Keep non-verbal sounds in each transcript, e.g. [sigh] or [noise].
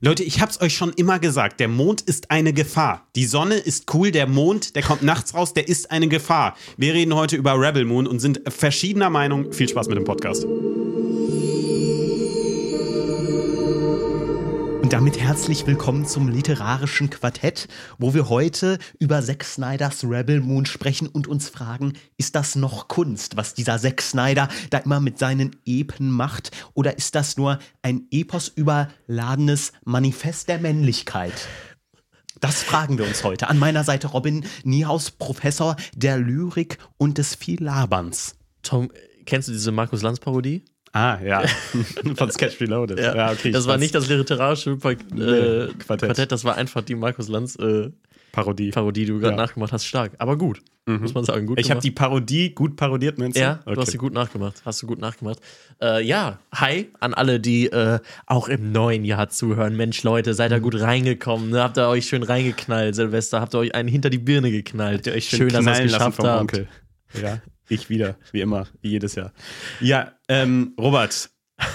Leute, ich hab's euch schon immer gesagt, der Mond ist eine Gefahr. Die Sonne ist cool, der Mond, der kommt nachts raus, der ist eine Gefahr. Wir reden heute über Rebel Moon und sind verschiedener Meinung. Viel Spaß mit dem Podcast. Und damit herzlich willkommen zum literarischen Quartett, wo wir heute über Zack Snyders Rebel Moon sprechen und uns fragen, ist das noch Kunst, was dieser Zack Snyder da immer mit seinen Epen macht, oder ist das nur ein epos überladenes Manifest der Männlichkeit? Das fragen wir uns heute. An meiner Seite Robin Niehaus, Professor der Lyrik und des Viellaberns. Tom, kennst du diese Markus Lanz-Parodie? Ah, ja. [laughs] Von Sketch Reloaded. Ja, ja okay. Das war nicht das literarische äh, Quartett. Quartett. das war einfach die Markus Lanz äh, Parodie. Parodie, die du gerade Ja. nachgemacht hast. Stark, aber gut, muss man sagen. Gut Ich habe die Parodie gut parodiert, meinst du? Ja, okay. du hast sie gut nachgemacht. Hast du gut nachgemacht. Äh, ja, hi an alle, die äh, auch im neuen Jahr zuhören. Mensch, Leute, seid Mhm. da gut reingekommen. Ne? Habt ihr euch schön reingeknallt, Silvester? Habt ihr euch einen hinter die Birne geknallt? Habt ihr euch schön, dass ihr es geschafft habt. Onkel. Ja, ich wieder, wie immer, wie jedes Jahr. Ja, ähm, Robert,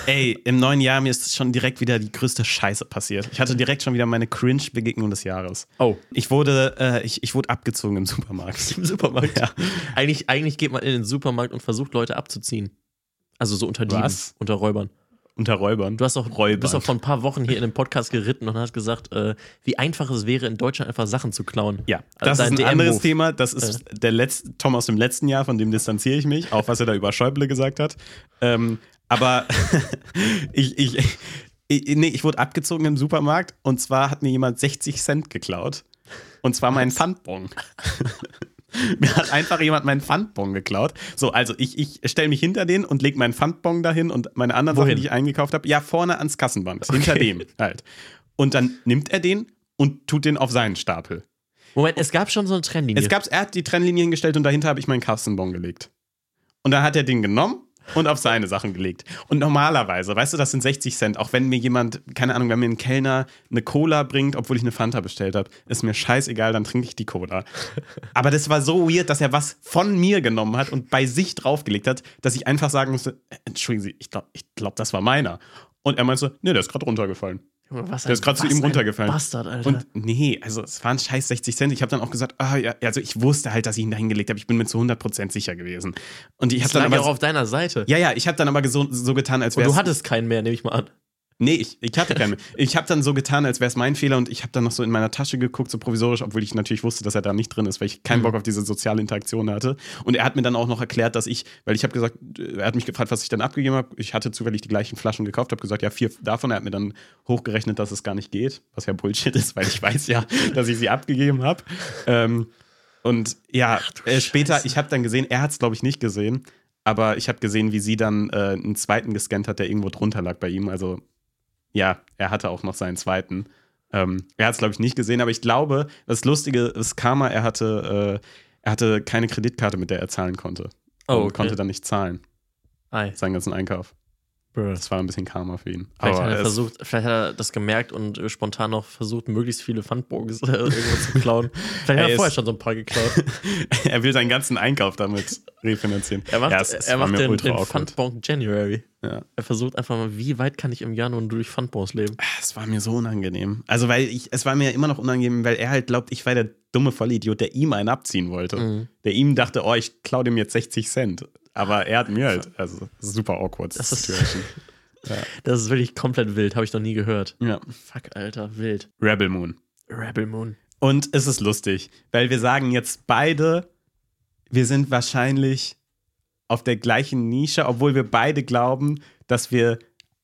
ey, im neuen Jahr mir ist schon direkt wieder die größte Scheiße passiert. Ich hatte direkt schon wieder meine Cringe-Begegnung des Jahres. Oh. Ich wurde, äh, ich, ich wurde abgezogen im Supermarkt. [laughs] Im Supermarkt. Ja. Eigentlich, eigentlich geht man in den Supermarkt und versucht, Leute abzuziehen. Also so unter Dieben, Was? unter Räubern. Unter Räubern. Du hast auch, Räubern. bist auch vor ein paar Wochen hier in dem Podcast geritten und hast gesagt, äh, wie einfach es wäre, in Deutschland einfach Sachen zu klauen. Ja, Also das ist ein anderes Thema. Das ist der letzte Tom aus dem letzten Jahr, von dem distanziere ich mich, auch was er da über Schäuble gesagt hat. Ähm, aber [laughs] ich, ich, ich, nee, ich wurde abgezogen im Supermarkt und zwar hat mir jemand 60 Cent geklaut. Und zwar meinen Pfandbon. [laughs] Mir hat einfach jemand meinen Pfandbon geklaut. So, also ich, ich stelle mich hinter den und lege meinen Pfandbon dahin und meine anderen Wohin? Sachen, die ich eingekauft habe, ja, vorne ans Kassenband. Hinter dem halt. Und dann nimmt er den und tut den auf seinen Stapel. Moment, es gab schon so eine Trennlinie. Es gab, er hat die Trennlinie hingestellt und dahinter habe ich meinen Kassenbon gelegt. Und dann hat er den genommen und auf seine Sachen gelegt. Und normalerweise, weißt du, das sind 60 Cent. Auch wenn mir jemand, keine Ahnung, wenn mir ein Kellner eine Cola bringt, obwohl ich eine Fanta bestellt habe, ist mir scheißegal, dann trinke ich die Cola. Aber das war so weird, dass er was von mir genommen hat und bei sich draufgelegt hat, dass ich einfach sagen musste, äh, entschuldigen Sie, ich glaube, ich glaub, das war meiner. Und er meinte so, nee, der ist gerade runtergefallen. Junge, was Der ist gerade zu ihm runtergefallen. Bastard, Alter. Und nee, also es waren scheiß 60 Cent. Ich habe dann auch gesagt, ah, ja, also ich wusste halt, dass ich ihn da hingelegt habe. Ich bin mir zu 100% sicher gewesen. Und ich habe dann ja auch aber. auf deiner Seite. Ja, ja, ich habe dann aber so, so getan, als wäre du hattest keinen mehr, nehme ich mal an. Nee, ich, ich hatte keinen mehr. Ich habe dann so getan, als wäre es mein Fehler und ich habe dann noch so in meiner Tasche geguckt, so provisorisch, obwohl ich natürlich wusste, dass er da nicht drin ist, weil ich keinen Bock auf diese soziale Interaktion hatte. Und er hat mir dann auch noch erklärt, dass ich, weil ich habe gesagt, er hat mich gefragt, was ich dann abgegeben habe. Ich hatte zufällig die gleichen Flaschen gekauft, habe gesagt, ja, vier davon. Er hat mir dann hochgerechnet, dass es gar nicht geht, was ja Bullshit ist, weil ich weiß ja, [laughs] dass ich sie abgegeben habe. Ähm, und ja, äh, später, ich habe dann gesehen, er hat es, glaube ich, nicht gesehen, aber ich habe gesehen, wie sie dann äh, einen zweiten gescannt hat, der irgendwo drunter lag bei ihm. Also ja, er hatte auch noch seinen zweiten. Ähm, er hat es, glaube ich, nicht gesehen, aber ich glaube, das Lustige ist Karma, er hatte, äh, er hatte keine Kreditkarte, mit der er zahlen konnte. Oh, und okay. konnte dann nicht zahlen, Ei. seinen ganzen Einkauf. Das war ein bisschen Karma für ihn. Vielleicht hat, er versucht, vielleicht hat er das gemerkt und äh, spontan noch versucht, möglichst viele Pfandbogens äh, irgendwo zu klauen. [laughs] Vielleicht hat er vorher schon so ein paar geklaut. [laughs] er will seinen ganzen Einkauf damit refinanzieren. Er macht, ja, es- es er war macht den, den awkward. Pfandbon January. Ja. Er versucht einfach mal, wie weit kann ich im Januar nur durch Pfandbons leben? Es war mir so unangenehm. Also, weil ich, es war mir immer noch unangenehm, weil er halt glaubt, ich war der dumme Vollidiot, der ihm einen abziehen wollte. Mhm. Der ihm dachte, oh, ich klaue dem jetzt 60 Cent. Aber er hat mir halt, also, super awkward. Das ist- Situation. [laughs] Das ist wirklich komplett wild, habe ich noch nie gehört. ja. Fuck, Alter, wild. Rebel Moon. Rebel Moon. Und es ist lustig, weil wir sagen jetzt beide, wir sind wahrscheinlich auf der gleichen Nische, obwohl wir beide glauben, dass wir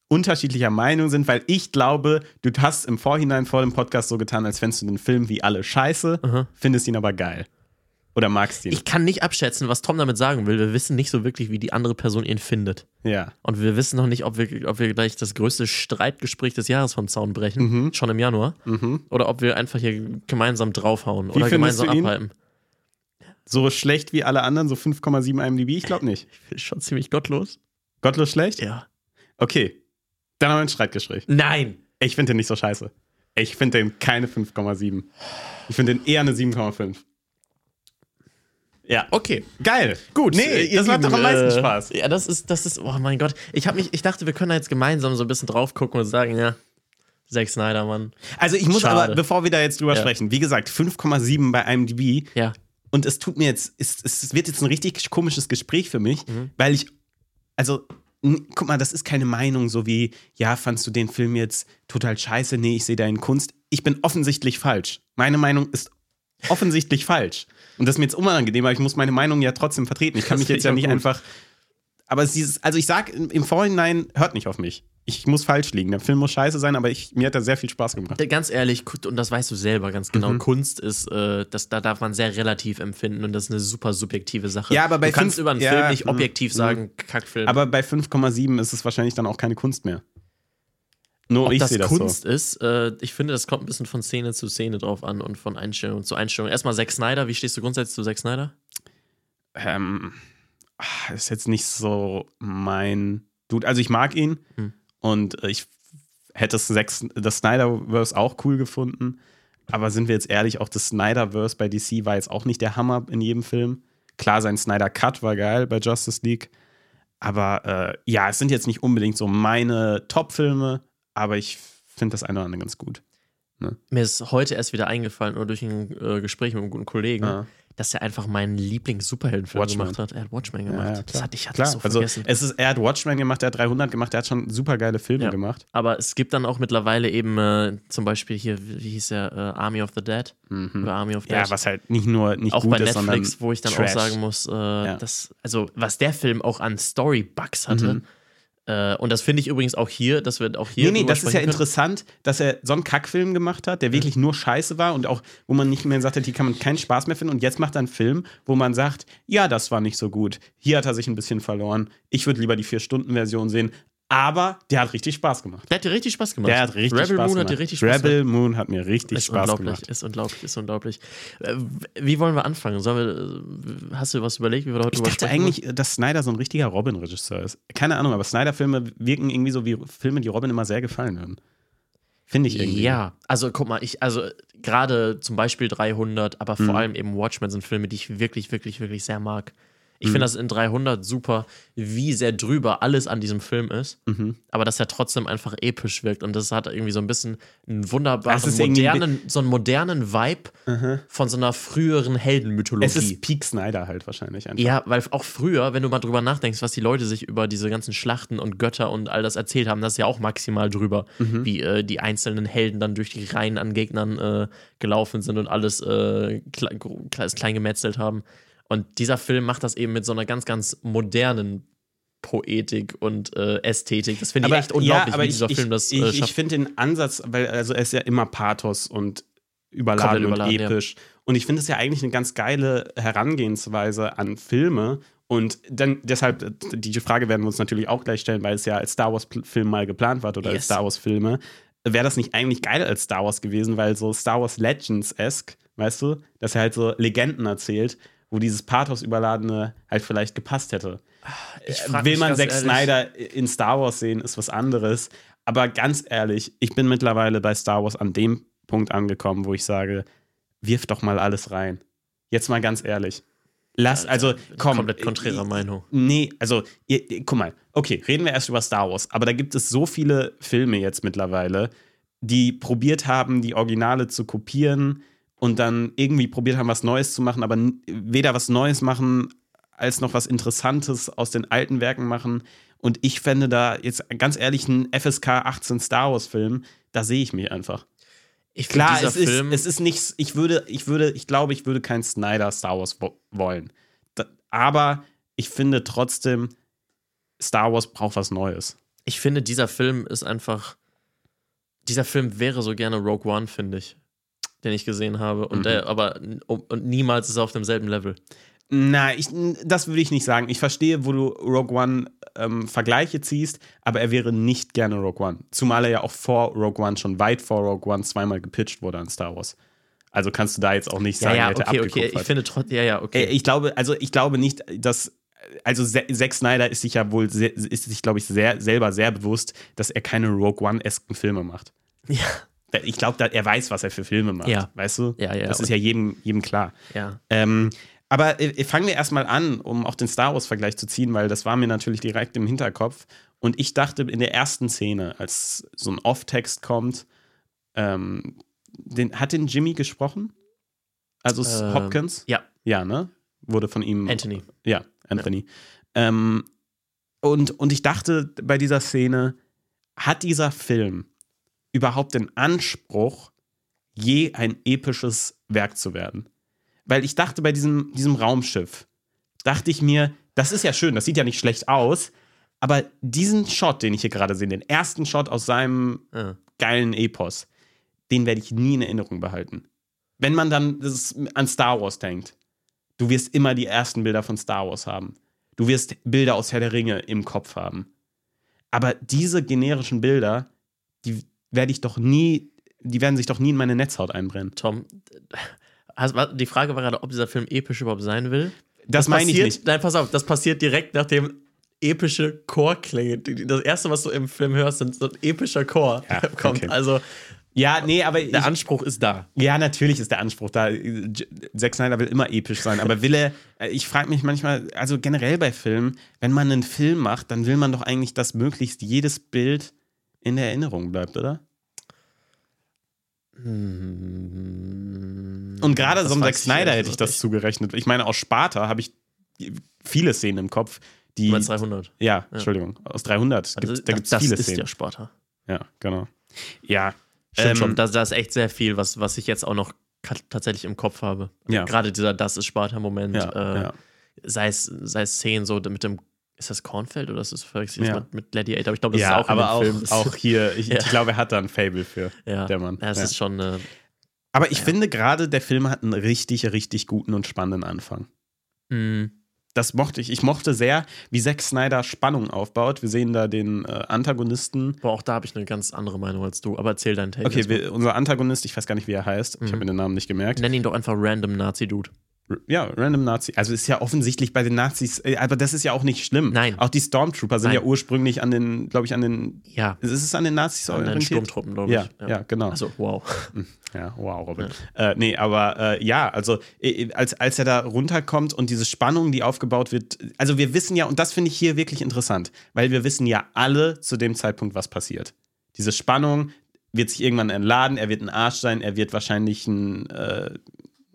unterschiedlicher Meinung sind, weil ich glaube, du hast im Vorhinein vor dem Podcast so getan, als fändest du den Film wie alle scheiße, Aha. findest ihn aber geil. Oder magst ihn. Ich kann nicht abschätzen, was Tom damit sagen will. Wir wissen nicht so wirklich, wie die andere Person ihn findet. ja. Und wir wissen noch nicht, ob wir, ob wir gleich das größte Streitgespräch des Jahres vom Zaun brechen, Mhm. schon im Januar. Oder ob wir einfach hier gemeinsam draufhauen oder findest gemeinsam du abhalten. So schlecht wie alle anderen, so 5,7 IMDb? Ich glaube nicht. Ist schon ziemlich gottlos. Gottlos schlecht? Ja. Okay. Dann haben wir ein Streitgespräch. Nein! Ich finde den nicht so scheiße. Ich finde den keine 5,7. Ich finde den eher eine 7,5. Ja, Okay. geil. Gut. Nee, Äh, ihr das macht doch am meisten äh, Spaß. Ja, das ist, das ist, oh mein Gott. Ich, hab mich, ich dachte, wir können da jetzt gemeinsam so ein bisschen drauf gucken und sagen, ja, Zack Snyder, Mann. Also ich muss Schade. aber, bevor wir da jetzt drüber Ja. sprechen, wie gesagt, 5,7 bei IMDb. Ja. Und es tut mir jetzt, es, es wird jetzt ein richtig komisches Gespräch für mich, Mhm. weil ich, also, guck mal, das ist keine Meinung so wie, ja, fandst du den Film jetzt total scheiße? Nee, ich sehe da in Kunst. Ich bin offensichtlich falsch. Meine Meinung ist offensichtlich falsch. Und das ist mir jetzt unangenehm, aber ich muss meine Meinung ja trotzdem vertreten. Ich kann Das mich jetzt ja nicht gut. einfach. Aber es ist, also ich sag im Vorhinein, hört nicht auf mich. Ich muss falsch liegen. Der Film muss scheiße sein, aber ich, mir hat er sehr viel Spaß gemacht. Ganz ehrlich, und das weißt du selber ganz genau, Mhm. Kunst ist, äh, das, da darf man sehr relativ empfinden und das ist eine super subjektive Sache. Ja, aber bei du kannst über einen ja, Film nicht mhm, objektiv mhm. sagen, Kackfilm. Aber bei 5,7 ist es wahrscheinlich dann auch keine Kunst mehr. Nur Ob ich das sehe das Kunst so. ist, äh, ich finde, das kommt ein bisschen von Szene zu Szene drauf an und von Einstellung zu Einstellung. Erstmal Zack Snyder, wie stehst du grundsätzlich zu Zack Snyder? Ähm, ah, ist jetzt nicht so mein Dude. Also ich mag ihn Hm. und ich hätte das, Sex, das Snyderverse auch cool gefunden. Aber sind wir jetzt ehrlich, auch das Snyderverse bei DC war jetzt auch nicht der Hammer in jedem Film. Klar, sein Snyder Cut war geil bei Justice League. Aber äh, ja, es sind jetzt nicht unbedingt so meine Top-Filme, aber ich finde das eine oder andere ganz gut. Mir ist heute erst wieder eingefallen, oder durch ein äh, Gespräch mit einem guten Kollegen, Ja. dass er einfach meinen Lieblings-Superheldenfilm gemacht hat. Er hat Watchmen gemacht. Ja, ja, das hatte ich hatte Klar, so also vergessen. es ist, er hat Watchmen gemacht, er hat 300 gemacht, er hat schon super geile Filme Ja. gemacht. Aber es gibt dann auch mittlerweile eben äh, zum Beispiel hier, wie hieß der, äh, Army of the Dead? Oder Army of Dead. Mhm. Ja, was halt nicht nur nicht auch gut bei ist, Netflix, sondern wo ich dann Trash. auch sagen muss, äh, dass, also was der Film auch an Story-Bugs hatte. Mhm. Äh, und das finde ich übrigens auch hier, das wird auch hier. Nee, nee, das ist ja können. interessant, dass er so einen Kackfilm gemacht hat, der wirklich nur scheiße war und auch, wo man nicht mehr sagt, hat, hier kann man keinen Spaß mehr finden. Und jetzt macht er einen Film, wo man sagt, ja, das war nicht so gut. Hier hat er sich ein bisschen verloren. Ich würde lieber die Vier-Stunden-Version sehen. Aber der hat richtig Spaß gemacht. Der hat dir richtig Spaß gemacht. Der hat richtig Rebel Spaß Moon gemacht. hat dir richtig Spaß Rebel Moon hat mir richtig gemacht. Ist Spaß unglaublich, gemacht. ist unglaublich, ist unglaublich. Äh, wie wollen wir anfangen? Sollen wir, hast du was überlegt, wie wir da heute Ich dachte eigentlich, dass Snyder so ein richtiger Robin-Regisseur ist. Keine Ahnung, aber Snyder-Filme wirken irgendwie so wie Filme, die Robin immer sehr gefallen würden. Finde ich irgendwie. Ja, also guck mal, ich, also gerade zum Beispiel 300, aber vor Mhm. allem eben Watchmen sind Filme, die ich wirklich, wirklich, wirklich sehr mag. Ich Mhm. finde das in 300 super, wie sehr drüber alles an diesem Film ist, Mhm. aber dass er trotzdem einfach episch wirkt und das hat irgendwie so ein bisschen einen wunderbaren, modernen, so einen modernen Vibe von so einer früheren Heldenmythologie. Es ist Peak Snyder halt wahrscheinlich einfach. Ja, weil auch früher, wenn du mal drüber nachdenkst, was die Leute sich über diese ganzen Schlachten und Götter und all das erzählt haben, das ist ja auch maximal drüber, Mhm. wie äh, die einzelnen Helden dann durch die Reihen an Gegnern äh, gelaufen sind und alles äh, kle gro- kle- klein gemetzelt haben. Und dieser Film macht das eben mit so einer ganz, ganz modernen Poetik und äh, Ästhetik. Das finde ich echt unglaublich, wie dieser ich, Film das ich, äh, ich schafft. finde den Ansatz, weil also er ist ja immer Pathos und überladen, überladen, und episch. Und ich finde es ja eigentlich eine ganz geile Herangehensweise an Filme. Und dann deshalb, die Frage werden wir uns natürlich auch gleich stellen, weil es ja als Star Wars-Film mal geplant war oder als Yes. Star Wars-Filme. Wäre das nicht eigentlich geil als Star Wars gewesen, weil so Star Wars Legends-esque, weißt du, dass er halt so Legenden erzählt, wo dieses Pathos überladene halt vielleicht gepasst hätte. Frag Will man Zack Snyder in Star Wars sehen, ist was anderes. Aber ganz ehrlich, ich bin mittlerweile bei Star Wars an dem Punkt angekommen, wo ich sage, wirf doch mal alles rein. Jetzt mal ganz ehrlich. Lass, also, komm. Komplett konträrer Meinung. Nee, also, ihr, ihr, guck mal, okay, reden wir erst über Star Wars, aber da gibt es so viele Filme jetzt mittlerweile, die probiert haben, die Originale zu kopieren und dann irgendwie probiert haben, was Neues zu machen, aber weder was Neues machen, als noch was Interessantes aus den alten Werken machen. Und ich fände da jetzt ganz ehrlich einen FSK 18 Star Wars-Film, da sehe ich mich einfach. Ich Klar, es ist, es ist nichts, ich würde, ich würde, ich glaube, ich würde kein Snyder Star Wars wo wollen. Da, aber ich finde trotzdem, Star Wars braucht was Neues. ich finde, dieser Film ist einfach. Dieser Film wäre so gerne Rogue One, finde ich. Den ich gesehen habe. Und Mhm. der, aber n- und niemals ist er auf demselben Level. Na, ich, das würde ich nicht sagen. Ich verstehe, wo du Rogue One ähm, Vergleiche ziehst, aber er wäre nicht gerne Rogue One. Zumal er ja auch vor Rogue One, schon weit vor Rogue One, zweimal gepitcht wurde an Star Wars. Also kannst du da jetzt auch nicht Ja, sagen, ja, er hätte okay, okay. Ich finde trotzdem, ja, ja, Äh, okay. Ich glaube, also ich glaube nicht, dass also Zack Snyder ist sich ja wohl sehr, ist sich, glaube ich, sehr, selber sehr bewusst, dass er keine Rogue One-esken Filme macht. Ja, Ich glaube, er weiß, was er für Filme macht. Ja. Weißt du? Ja, ja. Das ist ja jedem, jedem klar. ja. Ähm, aber äh, fangen wir erstmal an, um auch den Star Wars-Vergleich zu ziehen, weil das war mir natürlich direkt im Hinterkopf. Und ich dachte in der ersten Szene, als so ein Off-Text kommt ähm, den, hat den Jimmy gesprochen? Also Ähm, Hopkins? Ja, Ja, ne? Wurde von ihm. Anthony. Ja, Anthony. Ähm, und, und ich dachte bei dieser Szene, hat dieser Film überhaupt den Anspruch, je ein episches Werk zu werden? Weil ich dachte bei diesem, diesem Raumschiff, dachte ich mir, das ist ja schön, das sieht ja nicht schlecht aus, aber diesen Shot, den ich hier gerade sehe, den ersten Shot aus seinem Ja. geilen Epos, den werde ich nie in Erinnerung behalten. Wenn man dann das an Star Wars denkt, du wirst immer die ersten Bilder von Star Wars haben. Du wirst Bilder aus Herr der Ringe im Kopf haben. Aber diese generischen Bilder, die werde ich doch nie, die werden sich doch nie in meine Netzhaut einbrennen. Tom, die Frage war gerade, ob dieser Film episch überhaupt sein will. Das, meine ich nicht. Nein, pass auf, das passiert direkt nach dem epische Chorklänge. Das erste, was du im Film hörst, sind so ein epischer Chor Ja, kommt. okay. Also Ja, nee, aber ich, der Anspruch ist da. Ja, natürlich ist der Anspruch da. Zack Snyder will immer episch sein, aber will er, ich frage mich manchmal, also generell bei Filmen, wenn man einen Film macht, dann will man doch eigentlich, dass möglichst jedes Bild in der Erinnerung bleibt, oder? Und gerade Das so einem Zack Snyder hätte ich das nicht. zugerechnet. Ich meine, aus Sparta habe ich viele Szenen im Kopf, die. Du meinst 300. ja, Entschuldigung, aus 300. Also, Gibt's, da gibt es das viele ist Szenen. ja Sparta. Ja, genau. Ja. Stimmt ähm, schon, da, da ist echt sehr viel, was, was ich jetzt auch noch tatsächlich im Kopf habe. Ja. Gerade dieser Das ist Sparta-Moment. Ja, äh, ja. sei, es, sei es Szenen so mit dem, ist das Kornfeld oder ist das verwechselt Ja. mit, Gladiator? Aber ich glaube, das ja, ist auch aber auch, Film. Auch hier, ich, [laughs] Ja. ich glaube, er hat da ein Fable für. ja, der Mann. Ja, es ist schon. Äh, Aber ich finde gerade, der Film hat einen richtig, richtig guten und spannenden Anfang. mh, Das mochte ich. Ich mochte sehr, wie Zack Snyder Spannung aufbaut. Wir sehen da den äh, Antagonisten. boah, auch da habe ich eine ganz andere Meinung als du. Aber erzähl deinen Take. Okay, wir, unser Antagonist, ich weiß gar nicht, wie er heißt. Ich habe mir den Namen nicht gemerkt. Nenn ihn doch einfach Random Nazi-Dude. Ja, Random Nazi. Also ist ja offensichtlich bei den Nazis, äh, aber das ist ja auch nicht schlimm. Nein. Auch die Stormtrooper sind Nein. ja ursprünglich an den, glaube ich, an den. Ja. Ist es an den Nazis An den orientiert? Sturmtruppen, glaube Ja, ich. ja, genau. Also, wow. Ja, wow, Robin. Äh, nee, aber äh, ja, also äh, als, als er da runterkommt und diese Spannung, die aufgebaut wird, also wir wissen ja, und das finde ich hier wirklich interessant, weil wir wissen ja alle zu dem Zeitpunkt, was passiert. Diese Spannung wird sich irgendwann entladen, er wird ein Arsch sein, er wird wahrscheinlich ein, äh,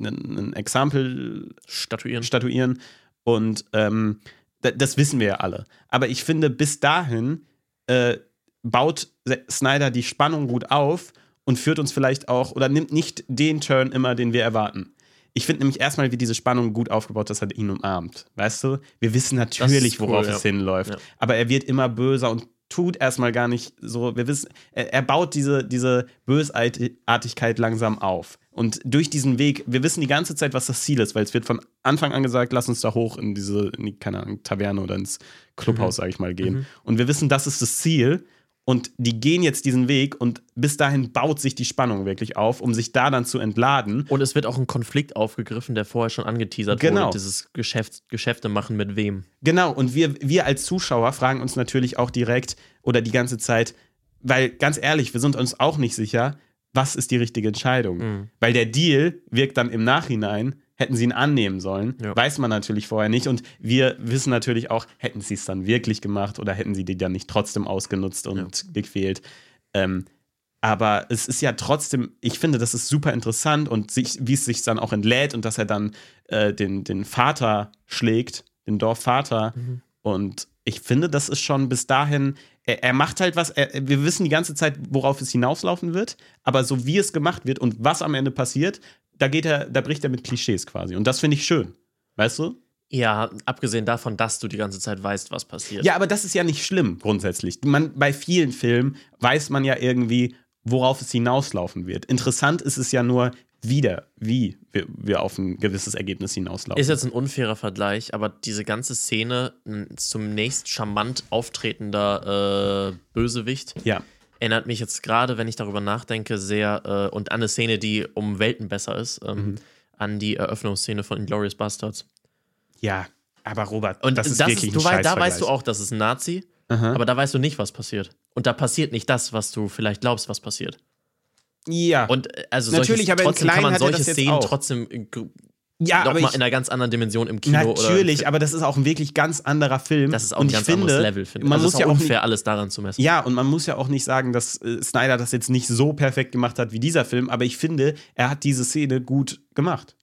ein, Exempel Statuieren. statuieren und ähm, da- das wissen wir ja alle. Aber ich finde, bis dahin äh, baut Snyder die Spannung gut auf und führt uns vielleicht auch oder nimmt nicht den Turn immer, den wir erwarten. Ich finde nämlich erstmal, wie diese Spannung gut aufgebaut, dass er ihn umarmt. Weißt du? Wir wissen natürlich, ist cool, worauf ja. es hinläuft. Ja. Aber er wird immer böser und tut erstmal gar nicht so. Wir wissen, er, er baut diese, diese Bösartigkeit langsam auf. Und durch diesen Weg, wir wissen die ganze Zeit, was das Ziel ist, weil es wird von Anfang an gesagt, lass uns da hoch in diese, in die, keine Ahnung, Taverne oder ins Clubhaus, sag ich mal, gehen. Und wir wissen, das ist das Ziel. Und die gehen jetzt diesen Weg und bis dahin baut sich die Spannung wirklich auf, um sich da dann zu entladen. Und es wird auch ein Konflikt aufgegriffen, der vorher schon angeteasert Genau. wurde. Dieses Geschäft, Geschäfte machen mit wem. Genau, und wir, wir als Zuschauer fragen uns natürlich auch direkt oder die ganze Zeit, weil ganz ehrlich, wir sind uns auch nicht sicher, was ist die richtige Entscheidung. Mhm. Weil der Deal wirkt dann im Nachhinein, hätten sie ihn annehmen sollen, Ja. weiß man natürlich vorher nicht. Und wir wissen natürlich auch, hätten sie es dann wirklich gemacht oder hätten sie die dann nicht trotzdem ausgenutzt und gequält. Ähm, aber es ist ja trotzdem, ich finde, das ist super interessant und sich, wie es sich dann auch entlädt und dass er dann äh, den, den Vater schlägt, den Dorfvater. Und ich finde, das ist schon bis dahin, er, er macht halt was, er, wir wissen die ganze Zeit, worauf es hinauslaufen wird, aber so wie es gemacht wird und was am Ende passiert, da geht er, da bricht er mit Klischees quasi. Und das finde ich schön. Weißt du? Ja, abgesehen davon, dass du die ganze Zeit weißt, was passiert. Ja, aber das ist ja nicht schlimm grundsätzlich. Man, bei vielen Filmen weiß man ja irgendwie, worauf es hinauslaufen wird. Interessant ist es ja nur, wieder, wie wir, wir auf ein gewisses Ergebnis hinauslaufen. Ist jetzt ein unfairer Vergleich, aber diese ganze Szene m, zum nächst charmant auftretender äh, Bösewicht ja. Erinnert mich jetzt gerade, wenn ich darüber nachdenke, sehr äh, und an eine Szene, die um Welten besser ist, ähm, Mhm. an die Eröffnungsszene von Inglourious Bastards. Ja, aber Robert, Und das ist das wirklich ist, du ein weißt, da weißt du auch, das ist ein Nazi, Aha. aber da weißt du nicht, was passiert. Und da passiert nicht das, was du vielleicht glaubst, was passiert. Ja. Und äh, also Natürlich, aber trotzdem kann man solche Szenen auch. trotzdem äh, Ja, aber nochmal in einer ganz anderen Dimension im Kino. Natürlich, oder aber das ist auch ein wirklich ganz anderer Film. das ist auch und ein ganz finde, anderes Level, finde ich. Man also muss ist ja auch unfair, alles daran zu messen. Ja, und man muss ja auch nicht sagen, dass äh, Snyder das jetzt nicht so perfekt gemacht hat wie dieser Film, aber ich finde, er hat diese Szene gut gemacht.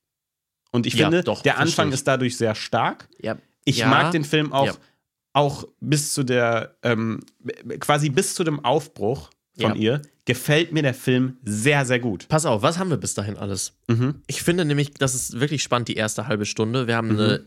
Und ich Ja, finde, doch, der Anfang ich. ist dadurch sehr stark. Ja, Ich ja, mag den Film auch, auch bis zu der, ähm, quasi bis zu dem Aufbruch von Ja. ihr, gefällt mir der Film sehr, sehr gut. Pass auf, was haben wir bis dahin alles? Mhm. Ich finde nämlich, das ist wirklich spannend, die erste halbe Stunde. Wir haben eine,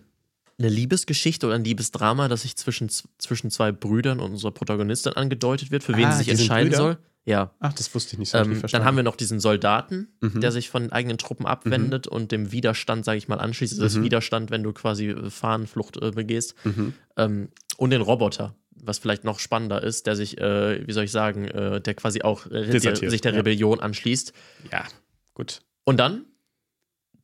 eine Liebesgeschichte oder ein Liebesdrama, das sich zwischen, zwischen zwei Brüdern und unserer Protagonistin angedeutet wird, für wen Ah, sie sich entscheiden soll. Ja. Ach, das wusste ich nicht. ich Ähm, nicht dann verstanden. haben wir noch diesen Soldaten, Mhm. der sich von eigenen Truppen abwendet und dem Widerstand, sage ich mal, anschließt. Das ist Widerstand, wenn du quasi Fahnenflucht äh, begehst. Mhm. Ähm, und den Roboter, was vielleicht noch spannender ist, der sich, äh, wie soll ich sagen, äh, der quasi auch äh, der, sich der ja. Rebellion anschließt. Ja, gut. Und dann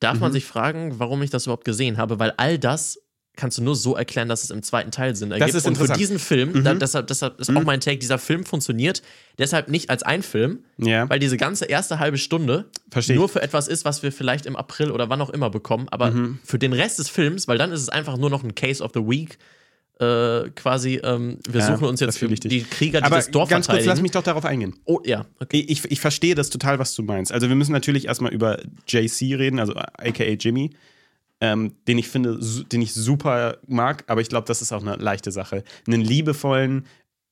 darf man Mhm. sich fragen, warum ich das überhaupt gesehen habe, weil all das kannst du nur so erklären, dass es im zweiten Teil Sinn ergibt. ist und für diesen Film, Mhm. da, deshalb, deshalb ist auch mein Take, dieser Film funktioniert deshalb nicht als ein Film, Ja, weil diese ganze erste halbe Stunde Versteh nur für etwas ist, was wir vielleicht im April oder wann auch immer bekommen, aber Mhm. für den Rest des Films, weil dann ist es einfach nur noch ein Case of the Week, äh, quasi, ähm, wir Ja, suchen uns jetzt die. Krieger, die aber das Dorf ganz kurz, lass mich doch darauf eingehen. oh, ja, okay. Ich, ich verstehe das total, was du meinst. Also wir müssen natürlich erstmal über JC reden, also aka Jimmy, ähm, den ich finde, den ich super mag, aber ich glaube, das ist auch eine leichte Sache. Einen liebevollen,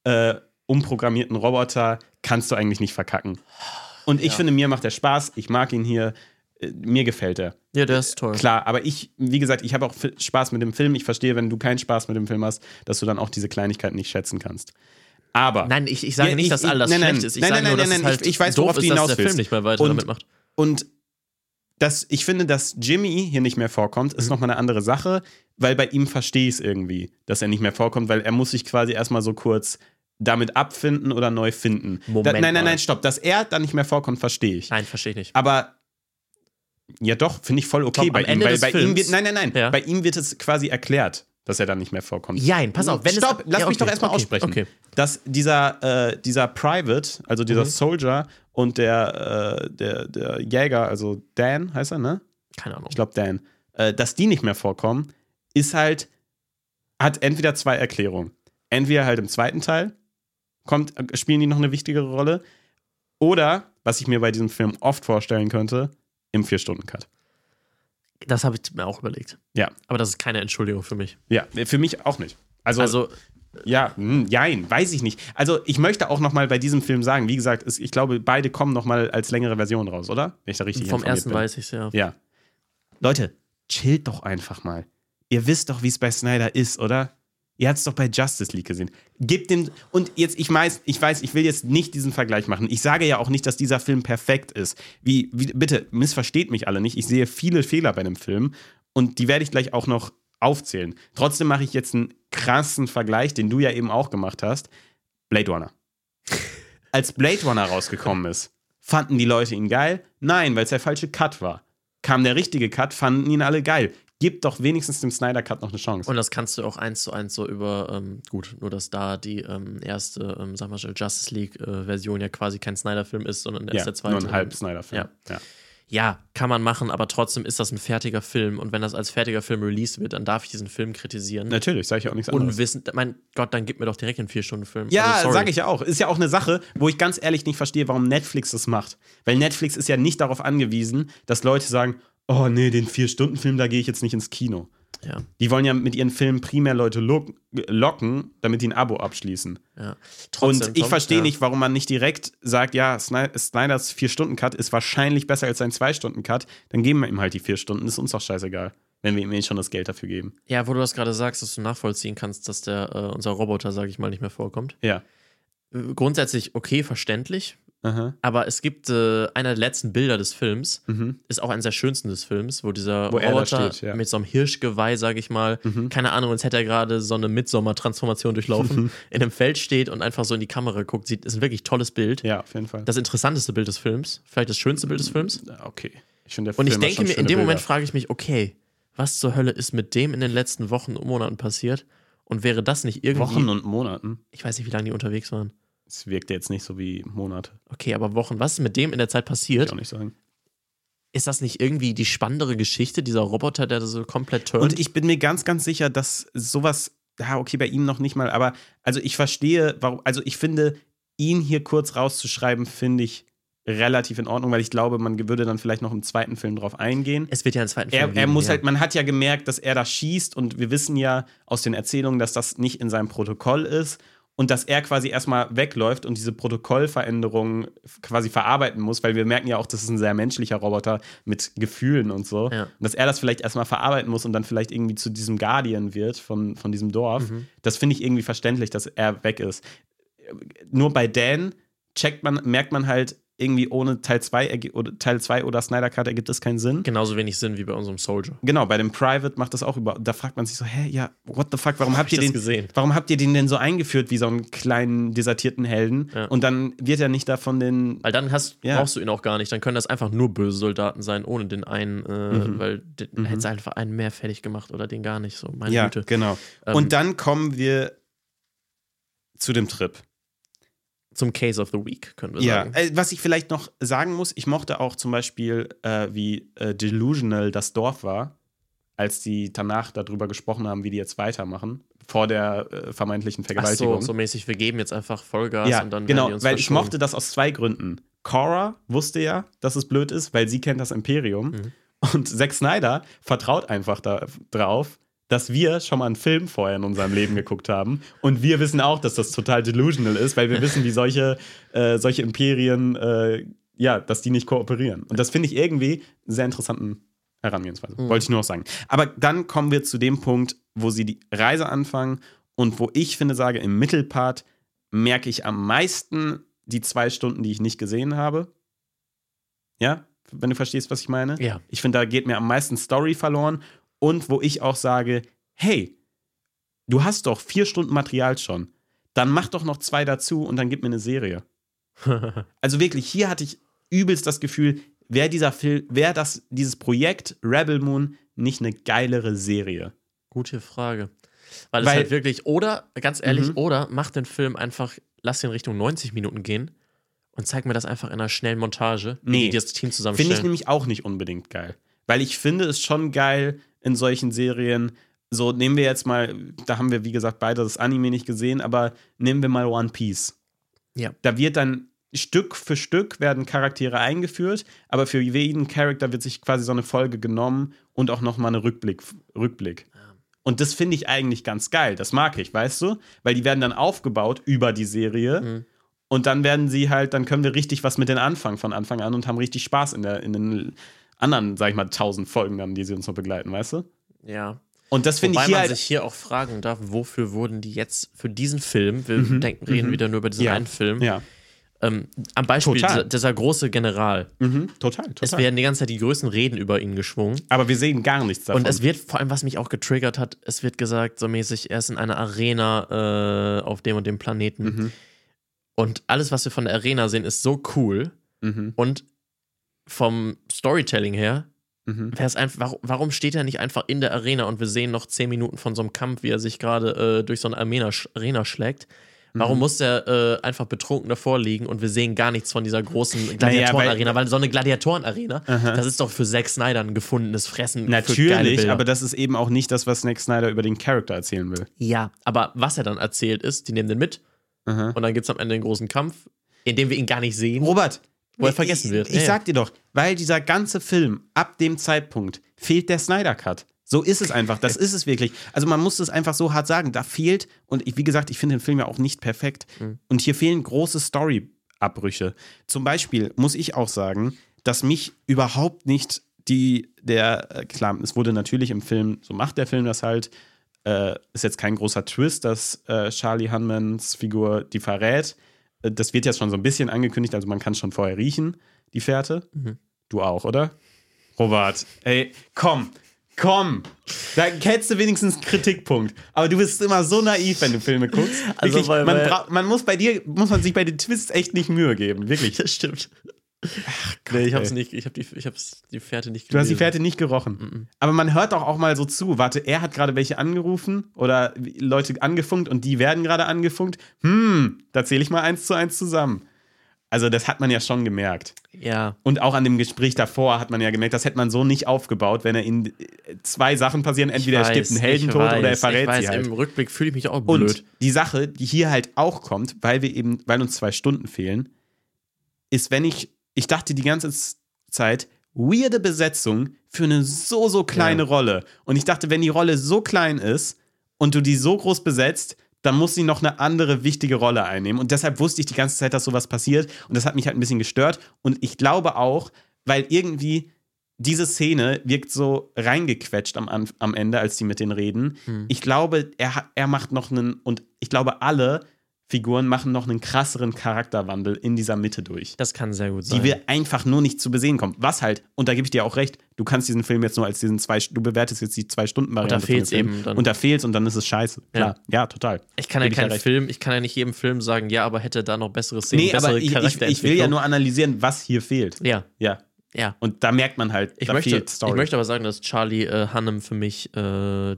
äh, umprogrammierten Roboter kannst du eigentlich nicht verkacken. Und ich Ja. finde, mir macht er Spaß, ich mag ihn hier, mir gefällt er. Ja, der ist toll. Klar, aber ich, wie gesagt, ich habe auch Spaß mit dem Film. Ich verstehe, wenn du keinen Spaß mit dem Film hast, dass du dann auch diese Kleinigkeiten nicht schätzen kannst. Aber Nein, ich, ich sage Ja, nicht, ich- dass all das nein, nein, schlecht ist. Ich nein, sage nein, nur, nein, dass nein, halt ich- ich weiß, worauf du ist, dass hinaus der Film nicht mehr weiter Und- damit macht. Und das, ich finde, dass Jimmy hier nicht mehr vorkommt, Mhm. ist nochmal eine andere Sache, weil bei ihm verstehe ich es irgendwie, dass er nicht mehr vorkommt, weil er muss sich quasi erstmal so kurz damit abfinden oder neu finden. Moment da, nein, nein, nein, stopp. Dass er dann nicht mehr vorkommt, verstehe ich. Nein, verstehe ich nicht. Aber ja doch, finde ich voll okay Tom, bei ihm. Weil bei ihm Films- wird, nein, nein, nein, Ja. bei ihm wird es quasi erklärt, dass er dann nicht mehr vorkommt. Jein, pass auf, wenn es- Stopp, lass Ja, mich okay, doch erstmal okay, aussprechen. okay. Dass dieser, äh, dieser Private, also dieser Mhm. Soldier und der, äh, der, der Jäger, also Dan heißt er, ne? Keine Ahnung. Ich glaube Dan, äh, dass die nicht mehr vorkommen, ist halt, hat entweder zwei Erklärungen. Entweder halt im zweiten Teil kommt, äh, spielen die noch eine wichtigere Rolle, oder, was ich mir bei diesem Film oft vorstellen könnte, im Vier-Stunden-Cut. Das habe ich mir auch überlegt. Ja. Aber das ist keine Entschuldigung für mich. Ja, für mich auch nicht. Also, Also, ja, hm, jein, weiß ich nicht. Also, ich möchte auch noch mal bei diesem Film sagen, wie gesagt, es, ich glaube, beide kommen noch mal als längere Version raus, oder? Wenn ich da richtig vom ersten bin. weiß ich es ja. Ja. Leute, chillt doch einfach mal. Ihr wisst doch, wie es bei Snyder ist, oder? Ihr habt es doch bei Justice League gesehen. Gebt dem. Und jetzt, ich weiß, ich weiß, ich will jetzt nicht diesen Vergleich machen. Ich sage ja auch nicht, dass dieser Film perfekt ist. Wie, wie, bitte, missversteht mich alle nicht. Ich sehe viele Fehler bei dem Film und die werde ich gleich auch noch aufzählen. Trotzdem mache ich jetzt einen krassen Vergleich, den du ja eben auch gemacht hast. Blade Runner. [laughs] Als Blade Runner rausgekommen ist, fanden die Leute ihn geil? Nein, weil es der falsche Cut war. Kam der richtige Cut, fanden ihn alle geil. Gib doch wenigstens dem Snyder Cut noch eine Chance. Und das kannst du auch eins zu eins so über, ähm, gut, nur dass da die ähm, erste, ähm, sag mal schnell, Justice League-Version ja quasi kein Snyder-Film ist, sondern erst ja, der zweite. nur ein halb Snyder-Film. Ja. Ja. Ja, kann man machen, aber trotzdem ist das ein fertiger Film. Und wenn das als fertiger Film released wird, dann darf ich diesen Film kritisieren. Natürlich, sage ich auch nichts anderes. Unwissend, mein Gott, dann gib mir doch direkt einen Vier-Stunden-Film. Ja, Also, sage ich ja auch. Ist ja auch eine Sache, wo ich ganz ehrlich nicht verstehe, warum Netflix das macht. Weil Netflix ist ja nicht darauf angewiesen, dass Leute sagen, oh nee, den Vier-Stunden-Film, da gehe ich jetzt nicht ins Kino. Ja, Die wollen ja mit ihren Filmen primär Leute lock locken, damit die ein Abo abschließen. ja. Trotzdem, Und ich verstehe ja. nicht, warum man nicht direkt sagt, ja, Sny- Snyders Vier-Stunden-Cut ist wahrscheinlich besser als sein Zwei-Stunden-Cut. Dann geben wir ihm halt die vier Stunden. Ist uns doch scheißegal, wenn wir ihm eh schon das Geld dafür geben. Ja, wo du das gerade sagst, dass du nachvollziehen kannst, dass der, äh, unser Roboter, sage ich mal, nicht mehr vorkommt. Ja. Äh, Grundsätzlich okay, verständlich. Aha. Aber es gibt äh, einer der letzten Bilder des Films, Mhm. ist auch eines der schönsten des Films, wo dieser Wo er Roboter steht, ja. mit so einem Hirschgeweih, sage ich mal, Mhm. keine Ahnung, als hätte er gerade so eine Midsommer-Transformation durchlaufen, in einem Feld steht und einfach so in die Kamera guckt. Sieht, ist ein wirklich tolles Bild. Ja, auf jeden Fall. Das interessanteste Bild des Films, vielleicht das schönste Bild des Films. Ja, okay. Ich finde, der Und ich denke mir, in dem Moment Bilder. frage ich mich, okay, was zur Hölle ist mit dem in den letzten Wochen und Monaten passiert? Und wäre das nicht irgendwie. Wochen und Monaten. ich weiß nicht, wie lange die unterwegs waren. Es wirkte jetzt nicht so wie Monate. Okay, aber Wochen. Was ist mit dem in der Zeit Kann passiert? ich auch nicht sagen. ist das nicht irgendwie die spannendere Geschichte, dieser Roboter, der so komplett turnt? Und ich bin mir ganz, ganz sicher, dass sowas, ja, okay, bei ihm noch nicht mal, aber also ich verstehe, warum, also ich finde, ihn hier kurz rauszuschreiben, finde ich relativ in Ordnung, weil ich glaube, man würde dann vielleicht noch im zweiten Film drauf eingehen. es wird ja einen zweiten Er, Film er geben, muss ja. halt, man hat ja gemerkt, dass er da schießt und wir wissen ja aus den Erzählungen, dass das nicht in seinem Protokoll ist und dass er quasi erstmal wegläuft und diese Protokollveränderungen quasi verarbeiten muss, weil wir merken ja auch, das ist ein sehr menschlicher Roboter mit Gefühlen und so. Ja. Und dass er das vielleicht erstmal verarbeiten muss und dann vielleicht irgendwie zu diesem Guardian wird von, von diesem Dorf. Mhm. Das finde ich irgendwie verständlich, dass er weg ist. Nur bei Dan checkt man, merkt man halt, irgendwie ohne Teil 2 oder Teil 2 oder Snyder Cut ergibt es keinen Sinn. Genauso wenig Sinn wie bei unserem Soldier. Genau, bei dem Private macht das auch über. Da fragt man sich so, hä, ja, what the fuck, warum habt ich ihr das den gesehen? Warum habt ihr den denn so eingeführt wie so einen kleinen desertierten Helden? Ja. Und dann wird er nicht davon den. Weil dann hast, Ja. brauchst du ihn auch gar nicht. Dann können das einfach nur böse Soldaten sein, ohne den einen, äh, Mhm. weil den, hättest du einfach einen mehr fertig gemacht oder den gar nicht. So, meine Ja, Güte. genau. Ähm, Und dann kommen wir zu dem Trip. Zum Case of the Week, können wir Ja, sagen. äh, was ich vielleicht noch sagen muss, ich mochte auch zum Beispiel, äh, wie äh, delusional das Dorf war, als die danach darüber gesprochen haben, wie die jetzt weitermachen, vor der äh, vermeintlichen Ach Vergewaltigung. so, so mäßig, wir geben jetzt einfach Vollgas ja, und dann genau, uns weil ich mochte das aus zwei Gründen. Cora wusste ja, dass es blöd ist, weil sie kennt das Imperium. Mhm. Und Zack Snyder vertraut einfach da, drauf, dass wir schon mal einen Film vorher in unserem Leben geguckt haben. Und wir wissen auch, dass das total delusional ist, weil wir wissen, wie solche, äh, solche Imperien, äh, ja, dass die nicht kooperieren. Und das finde ich irgendwie einen sehr interessanten Herangehensweise. Mhm. Wollte ich nur noch sagen. Aber dann kommen wir zu dem Punkt, wo sie die Reise anfangen und wo ich finde, sage, im Mittelpart merke ich am meisten die zwei Stunden, die ich nicht gesehen habe. Ja, wenn du verstehst, was ich meine. Ja. Ich finde, da geht mir am meisten Story verloren und wo ich auch sage, hey, du hast doch vier Stunden Material schon. Dann mach doch noch zwei dazu und dann gib mir eine Serie. [laughs] Also wirklich, hier hatte ich übelst das Gefühl, wäre dieser Film, wäre das, dieses Projekt Rebel Moon nicht eine geilere Serie? Gute Frage. Weil, es halt wirklich, oder, ganz ehrlich, Mhm. oder mach den Film einfach, lass den Richtung 90 Minuten gehen und zeig mir das einfach in einer schnellen Montage, wie Nee. die das Team Finde zusammenstellen. ich nämlich auch nicht unbedingt geil. Weil ich finde es schon geil in solchen Serien. So, nehmen wir jetzt mal, da haben wir, wie gesagt, beide das Anime nicht gesehen, aber nehmen wir mal One Piece. Ja. Da wird dann Stück für Stück werden Charaktere eingeführt, aber für jeden Charakter wird sich quasi so eine Folge genommen und auch nochmal eine Rückblick. Rückblick. Und das finde ich eigentlich ganz geil. Das mag ich, weißt du? Weil die werden dann aufgebaut über die Serie. Mhm. Und dann werden sie halt, dann können wir richtig was mit den anfangen von Anfang an und haben richtig Spaß in, der, in den anderen, sag ich mal, tausend Folgen dann, die sie uns noch begleiten, weißt du? ja. Und das finde ich hier man halt. sich hier auch fragen darf, wofür wurden die jetzt für diesen Film, wir Mhm, denken, reden mhm. wieder nur über diesen Ja, einen Film, Ja, ähm, am Beispiel dieser, dieser große General. mhm, total, total. Es werden die ganze Zeit die größten Reden über ihn geschwungen. Aber wir sehen gar nichts davon. Und es wird, vor allem, was mich auch getriggert hat, es wird gesagt, so mäßig, er ist in einer Arena äh, auf dem und dem Planeten. Mhm. Und alles, was wir von der Arena sehen, ist so cool. mhm, Und vom Storytelling her, mhm. wäre es einfach, warum, steht er nicht einfach in der Arena und wir sehen noch zehn Minuten von so einem Kampf, wie er sich gerade äh, durch so eine Arena, Arena schlägt? Warum Mhm. muss der äh, einfach betrunken davor liegen und wir sehen gar nichts von dieser großen Naja, Gladiatorenarena? weil, so eine Gladiatorenarena, das ist doch für Zack Snyder ein gefundenes Fressen. Natürlich, aber das ist eben auch nicht das, was Zack Snyder über den Charakter erzählen will. Ja, aber was er dann erzählt ist, die nehmen den mit Aha. und dann gibt es am Ende einen großen Kampf, in dem wir ihn gar nicht sehen. Robert, Wo er ich- vergessen wird. Ich, ich ja. sag dir doch, weil dieser ganze Film ab dem Zeitpunkt fehlt der Snyder Cut. So ist es einfach. Das ist es wirklich. Also man muss es einfach so hart sagen. Da fehlt und ich, wie gesagt, ich finde den Film ja auch nicht perfekt. Mhm. Und hier fehlen große Story-Abbrüche. Zum Beispiel muss ich auch sagen, dass mich überhaupt nicht die der äh, klar, es wurde natürlich im Film, so macht der Film das halt. Äh, ist jetzt kein großer Twist, dass äh, Charlie Hunmans Figur die verrät. Äh, Das wird jetzt schon so ein bisschen angekündigt, also man kann schon vorher riechen, die Fährte. Mhm. Du auch, oder? Robert, ey, komm, komm. Da hättest du wenigstens einen Kritikpunkt. Aber du bist immer so naiv, wenn du Filme guckst. Also, Wirklich, weil- man, weil- bra- man muss bei dir, muss man sich bei den Twists echt nicht Mühe geben. Wirklich. Das stimmt. Nee, ich hab's ey. nicht, ich hab die, ich hab's die Fährte nicht Du hast die. Fährte nicht gerochen. Mhm. Aber man hört doch auch mal so zu. Warte, er hat gerade welche angerufen oder Leute angefunkt und die werden gerade angefunkt. Hm, da zähle ich mal eins zu eins zusammen. Also, das hat man ja schon gemerkt. Ja. Und auch an dem Gespräch davor hat man ja gemerkt, das hätte man so nicht aufgebaut, wenn er in zwei Sachen passieren. Entweder Ich er stirbt weiß, einen Heldentod weiß, oder er verrät ich weiß, sie halt. Im Rückblick fühle ich mich auch blöd. Und die Sache, die hier halt auch kommt, weil wir eben, weil uns zwei Stunden fehlen, ist, wenn ich, ich dachte die ganze Zeit, weirde Besetzung für eine so, so kleine Ja. Rolle. Und ich dachte, wenn die Rolle so klein ist und du die so groß besetzt, dann muss sie noch eine andere wichtige Rolle einnehmen. Und deshalb wusste ich die ganze Zeit, dass sowas passiert. Und das hat mich halt ein bisschen gestört. Und ich glaube auch, weil irgendwie diese Szene wirkt so reingequetscht am, am Ende, als die mit denen reden. Hm. Ich glaube, er, er macht noch einen, und ich glaube, alle Figuren machen noch einen krasseren Charakterwandel in dieser Mitte durch. Das kann sehr gut sein. Die wir einfach nur nicht zu besehen kommen. Was halt, und da gebe ich dir auch recht, du kannst diesen Film jetzt nur als diesen zwei, du bewertest jetzt die zwei Stunden Variante. Und da fehlt's eben dann. Und da fehlt's und dann ist es scheiße. Klar, ja, total. ich kann ja keinen. Film, ich kann ja nicht jedem Film sagen, ja, aber hätte da noch bessere Szenen, Nee, bessere aber ich, ich, ich will ja nur analysieren, was hier fehlt. Ja, Ja. ja. Und da merkt man halt, Ich da möchte, fehlt Story. ich möchte aber sagen, dass Charlie äh, Hunnam für mich äh,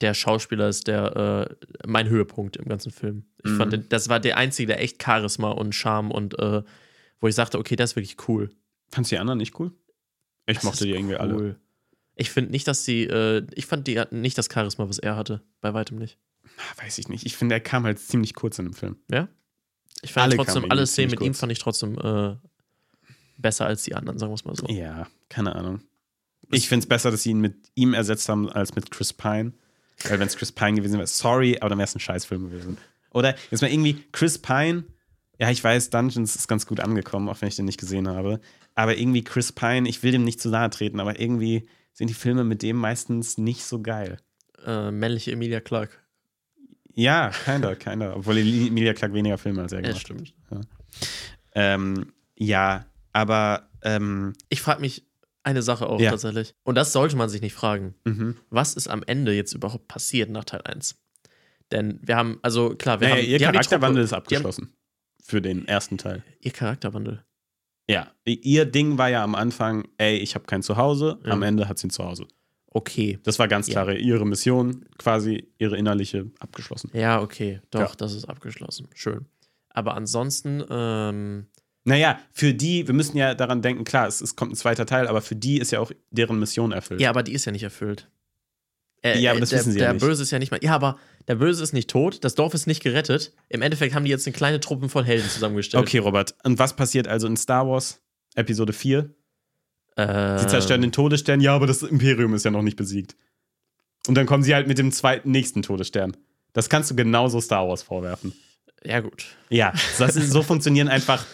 der Schauspieler ist, der äh, mein Höhepunkt im ganzen Film. Ich Mhm. fand, das war der einzige, der echt Charisma und Charme und äh, wo ich sagte, okay, das ist wirklich cool. Fandst du die anderen nicht cool? Ich Das mochte die irgendwie alle. cool. Ich finde nicht, dass sie, äh, ich fand die hatten nicht das Charisma, was er hatte. Bei weitem nicht. Ah, Weiß ich nicht. Ich finde, er kam halt ziemlich kurz in dem Film. Ja? Ich fand Alle trotzdem, alle Szenen mit ziemlich ihm kurz. fand ich trotzdem äh, besser als die anderen, sagen wir es mal so. Ja, keine Ahnung. Ich finde es besser, dass sie ihn mit ihm ersetzt haben, als mit Chris Pine. Weil wenn es Chris Pine gewesen wäre, sorry, aber dann wäre es ein Scheißfilm gewesen. Oder jetzt mal irgendwie Chris Pine, ja, ich weiß, Dungeons ist ganz gut angekommen, auch wenn ich den nicht gesehen habe. Aber irgendwie Chris Pine, ich will dem nicht zu nahe treten, aber irgendwie sind die Filme mit dem meistens nicht so geil. Äh, männliche Emilia Clark. Ja, keiner, keiner. Obwohl Emilia Clarke weniger Filme als er Ja, gemacht stimmt. hat. Ähm, ja, aber ähm, Ich frage mich eine Sache auch Ja. tatsächlich. Und das sollte man sich nicht fragen. mhm. Was ist am Ende jetzt überhaupt passiert nach Teil 1? Denn wir haben, also klar, wir naja, haben. ihr Charakterwandel ist abgeschlossen. Für den ersten Teil. Ihr Charakterwandel. Ja, ihr Ding war ja am Anfang, ey, ich habe kein Zuhause. Ja. Am Ende hat sie ein Zuhause. Okay. Das war ganz Ja. klar ihre Mission, quasi ihre innerliche abgeschlossen. Ja, okay. Doch, Ja. das ist abgeschlossen. Schön. Aber ansonsten, ähm, Naja, für die, wir müssen ja daran denken, klar, es, es kommt ein zweiter Teil, aber für die ist ja auch deren Mission erfüllt. ja, aber die ist ja nicht erfüllt. Äh, Ja, aber äh, das der, wissen sie ja Der nicht. Böse ist ja nicht mal. Ja, aber der Böse ist nicht tot, das Dorf ist nicht gerettet. Im Endeffekt haben die jetzt eine kleine Truppe von Helden zusammengestellt. Okay, Robert. Und was passiert also in Star Wars Episode 4? Äh, Sie zerstören den Todesstern, ja, aber das Imperium ist ja noch nicht besiegt. Und dann kommen sie halt mit dem zweiten, nächsten Todesstern. Das kannst du genauso Star Wars vorwerfen. Ja, gut. Ja, das ist, so [laughs] funktionieren einfach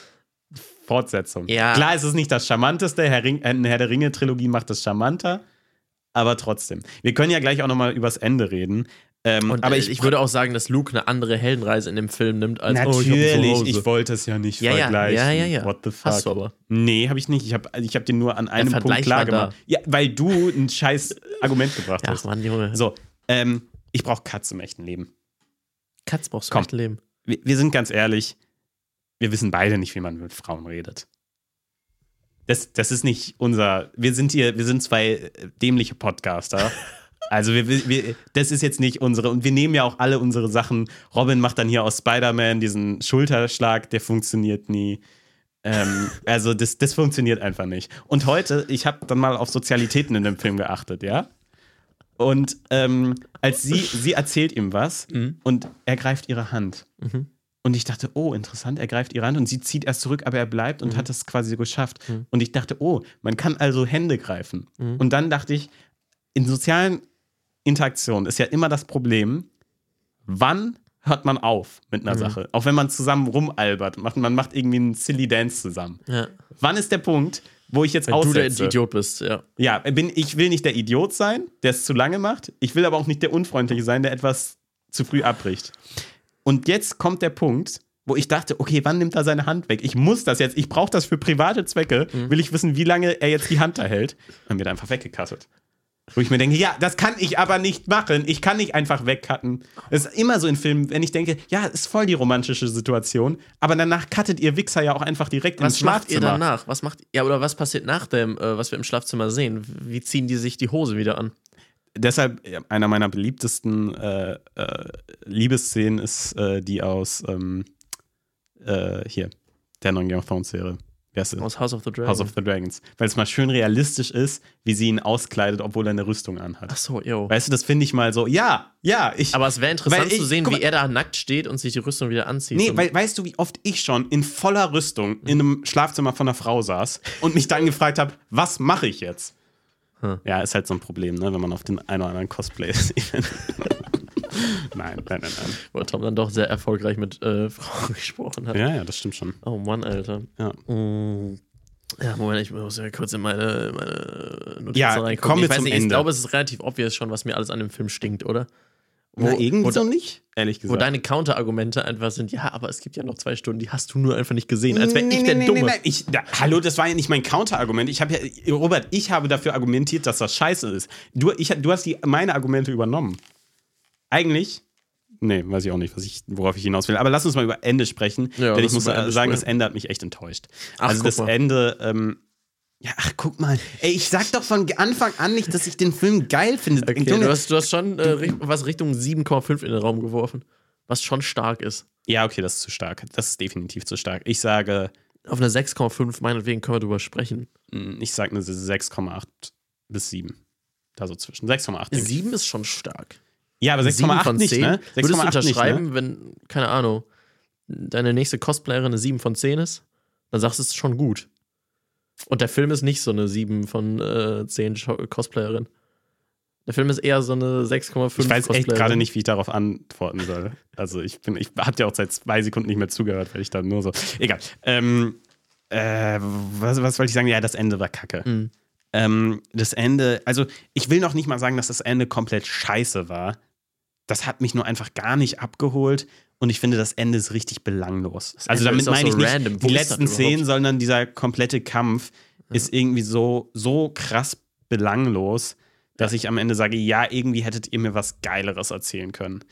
Fortsetzungen. Ja. Klar ist es nicht das Charmanteste, Herr, Ring, äh, Herr der Ringe-Trilogie macht das charmanter, aber trotzdem. Wir können ja gleich auch nochmal übers Ende reden. Ähm, aber äh, ich, ich, würde auch sagen, dass Luke eine andere Heldenreise in dem Film nimmt, als oh, natürlich, ich, ein ich, Zuhause. wollte es ja nicht Ja, vergleichen. ja, ja, ja. What the fuck? Hast du aber. Nee, habe ich nicht. Ich habe ich hab dir nur an einem Punkt klar gemacht. Ja, weil du ein scheiß Argument gebracht hast. Mann, Junge. So, ähm, ich brauche Katz im echten Leben. Katz brauchst du Komm. echt Leben. Wir, wir sind ganz ehrlich, wir wissen beide nicht, wie man mit Frauen redet. Das, das ist nicht unser. Wir sind hier, wir sind zwei äh, dämliche Podcaster. [laughs] Also wir, wir, das ist jetzt nicht unsere, und wir nehmen ja auch alle unsere Sachen. Robin macht dann hier aus Spider-Man diesen Schulterschlag, der funktioniert nie. Ähm, also das, das funktioniert einfach nicht. Und heute, ich habe dann mal auf Sozialitäten in dem Film geachtet, ja. Und ähm, als sie, sie erzählt ihm was Mhm. und er greift ihre Hand. Mhm. Und ich dachte, oh, interessant, er greift ihre Hand und sie zieht erst zurück, aber er bleibt und Mhm. hat es quasi so geschafft. Mhm. Und ich dachte, oh, man kann also Hände greifen. Mhm. Und dann dachte ich, in sozialen Interaktionen ist ja immer das Problem, wann hört man auf mit einer Mhm. Sache? Auch wenn man zusammen rumalbert, macht, man macht irgendwie einen Silly Dance zusammen. Ja. Wann ist der Punkt, wo ich jetzt Wenn du der aussetze? Idiot bist, ja. Ja, bin, ich will nicht der Idiot sein, der es zu lange macht. Ich will aber auch nicht der Unfreundliche sein, der etwas zu früh abbricht. Und jetzt kommt der Punkt, wo ich dachte, okay, wann nimmt er seine Hand weg? Ich muss das jetzt, ich brauche das für private Zwecke. Will ich wissen, wie lange er jetzt die Hand da hält. Dann wird er einfach weggekattet. Wo ich mir denke, ja, das kann ich aber nicht machen. Ich kann nicht einfach wegcutten. Das ist immer so in Filmen, wenn ich denke, ja, ist voll die romantische Situation, aber danach cuttet ihr Wichser ja auch einfach direkt ins Was macht ihr Schlafzimmer. danach? Was macht ja oder was passiert nach dem, äh, was wir im Schlafzimmer sehen? Wie ziehen die sich die Hose wieder an? Deshalb einer meiner beliebtesten äh, äh, Liebesszenen ist äh, die aus ähm, äh, hier der neuen Game of Thrones Serie. Wer ist Aus House of the Dragon. House of the Dragons. Weil es mal schön realistisch ist, wie sie ihn auskleidet, obwohl er eine Rüstung anhat. Ach so, yo. Weißt du, das finde ich mal so, ja, ja, ich. Aber es wäre interessant ich- zu sehen, guck wie mal- er da nackt steht und sich die Rüstung wieder anzieht. Nee, weil, weißt du, wie oft ich schon in voller Rüstung in einem Schlafzimmer von einer Frau saß und mich dann gefragt habe, was mache ich jetzt? Hm. Ja, ist halt so ein Problem, ne, wenn man auf den einen oder anderen Cosplay sieht. [laughs] nein, nein, nein, nein. wo Tom dann doch sehr erfolgreich mit äh, [laughs] Frauen gesprochen hat. Ja, ja, das stimmt schon. Oh Mann, Alter. Ja. Mm. Ja, Moment, ich muss ja kurz in meine, meine Notizen Ja, reingucken. kommen wir ich weiß zum nicht, ich Ende. glaube, es ist relativ obvious schon, was mir alles an dem Film stinkt, oder? Wo, Na, irgendwie wo, so nicht, ehrlich wo gesagt. deine Counterargumente einfach sind, ja, aber es gibt ja noch zwei Stunden, die hast du nur einfach nicht gesehen, als wäre Nee, ich nee, der nee, Dumme. nee, nee. Ich, da, hallo, das war ja nicht mein Counterargument. Ich habe ja, Robert, ich habe dafür argumentiert, dass das scheiße ist. Du, ich, du hast die, meine Argumente übernommen. Eigentlich, nee, weiß ich auch nicht, was ich, worauf ich hinaus will. Aber lass uns mal über Ende sprechen. Ja, denn ich muss sagen, das sprechen. Ende hat mich echt enttäuscht. Ach, also das mal. Ende, ähm, ja, ach, guck mal. Ey, ich sag doch von Anfang an nicht, dass ich den Film geil finde. Okay, du hast, du hast schon äh, was Richtung 7,5 in den Raum geworfen, was schon stark ist. ja, okay, das ist zu stark. Das ist definitiv zu stark. Ich sage, Auf eine 6,5, meinetwegen können wir drüber sprechen. mh, ich sage eine 6,8 bis 7. Da so zwischen. 6,8. denke ich. 7 ist schon stark. Ja, aber 7 6,8 von 10. nicht, ne? Würdest du 6,8 nicht, unterschreiben, ne? wenn, keine Ahnung, deine nächste Cosplayerin eine 7 von 10 ist? Dann sagst du, es ist schon gut. Und der Film ist nicht so eine 7 von äh, 10 Scho- Cosplayerin. Der Film ist eher so eine 6,5 Ich weiß echt gerade nicht, wie ich darauf antworten soll. Also ich bin, ich hab dir auch seit zwei Sekunden nicht mehr zugehört, weil ich da nur so. Egal. Ähm, äh, was, was wollte ich sagen? Ja, das Ende war kacke. Mhm. Ähm, das Ende, also ich will noch nicht mal sagen, dass das Ende komplett scheiße war. Das hat mich nur einfach gar nicht abgeholt und ich finde, das Ende ist richtig belanglos. also Ende damit meine so ich nicht. Wo die letzten das? Szenen, sondern dieser komplette Kampf ist irgendwie so, so krass belanglos, dass ich am Ende sage, ja, irgendwie hättet ihr mir was Geileres erzählen können.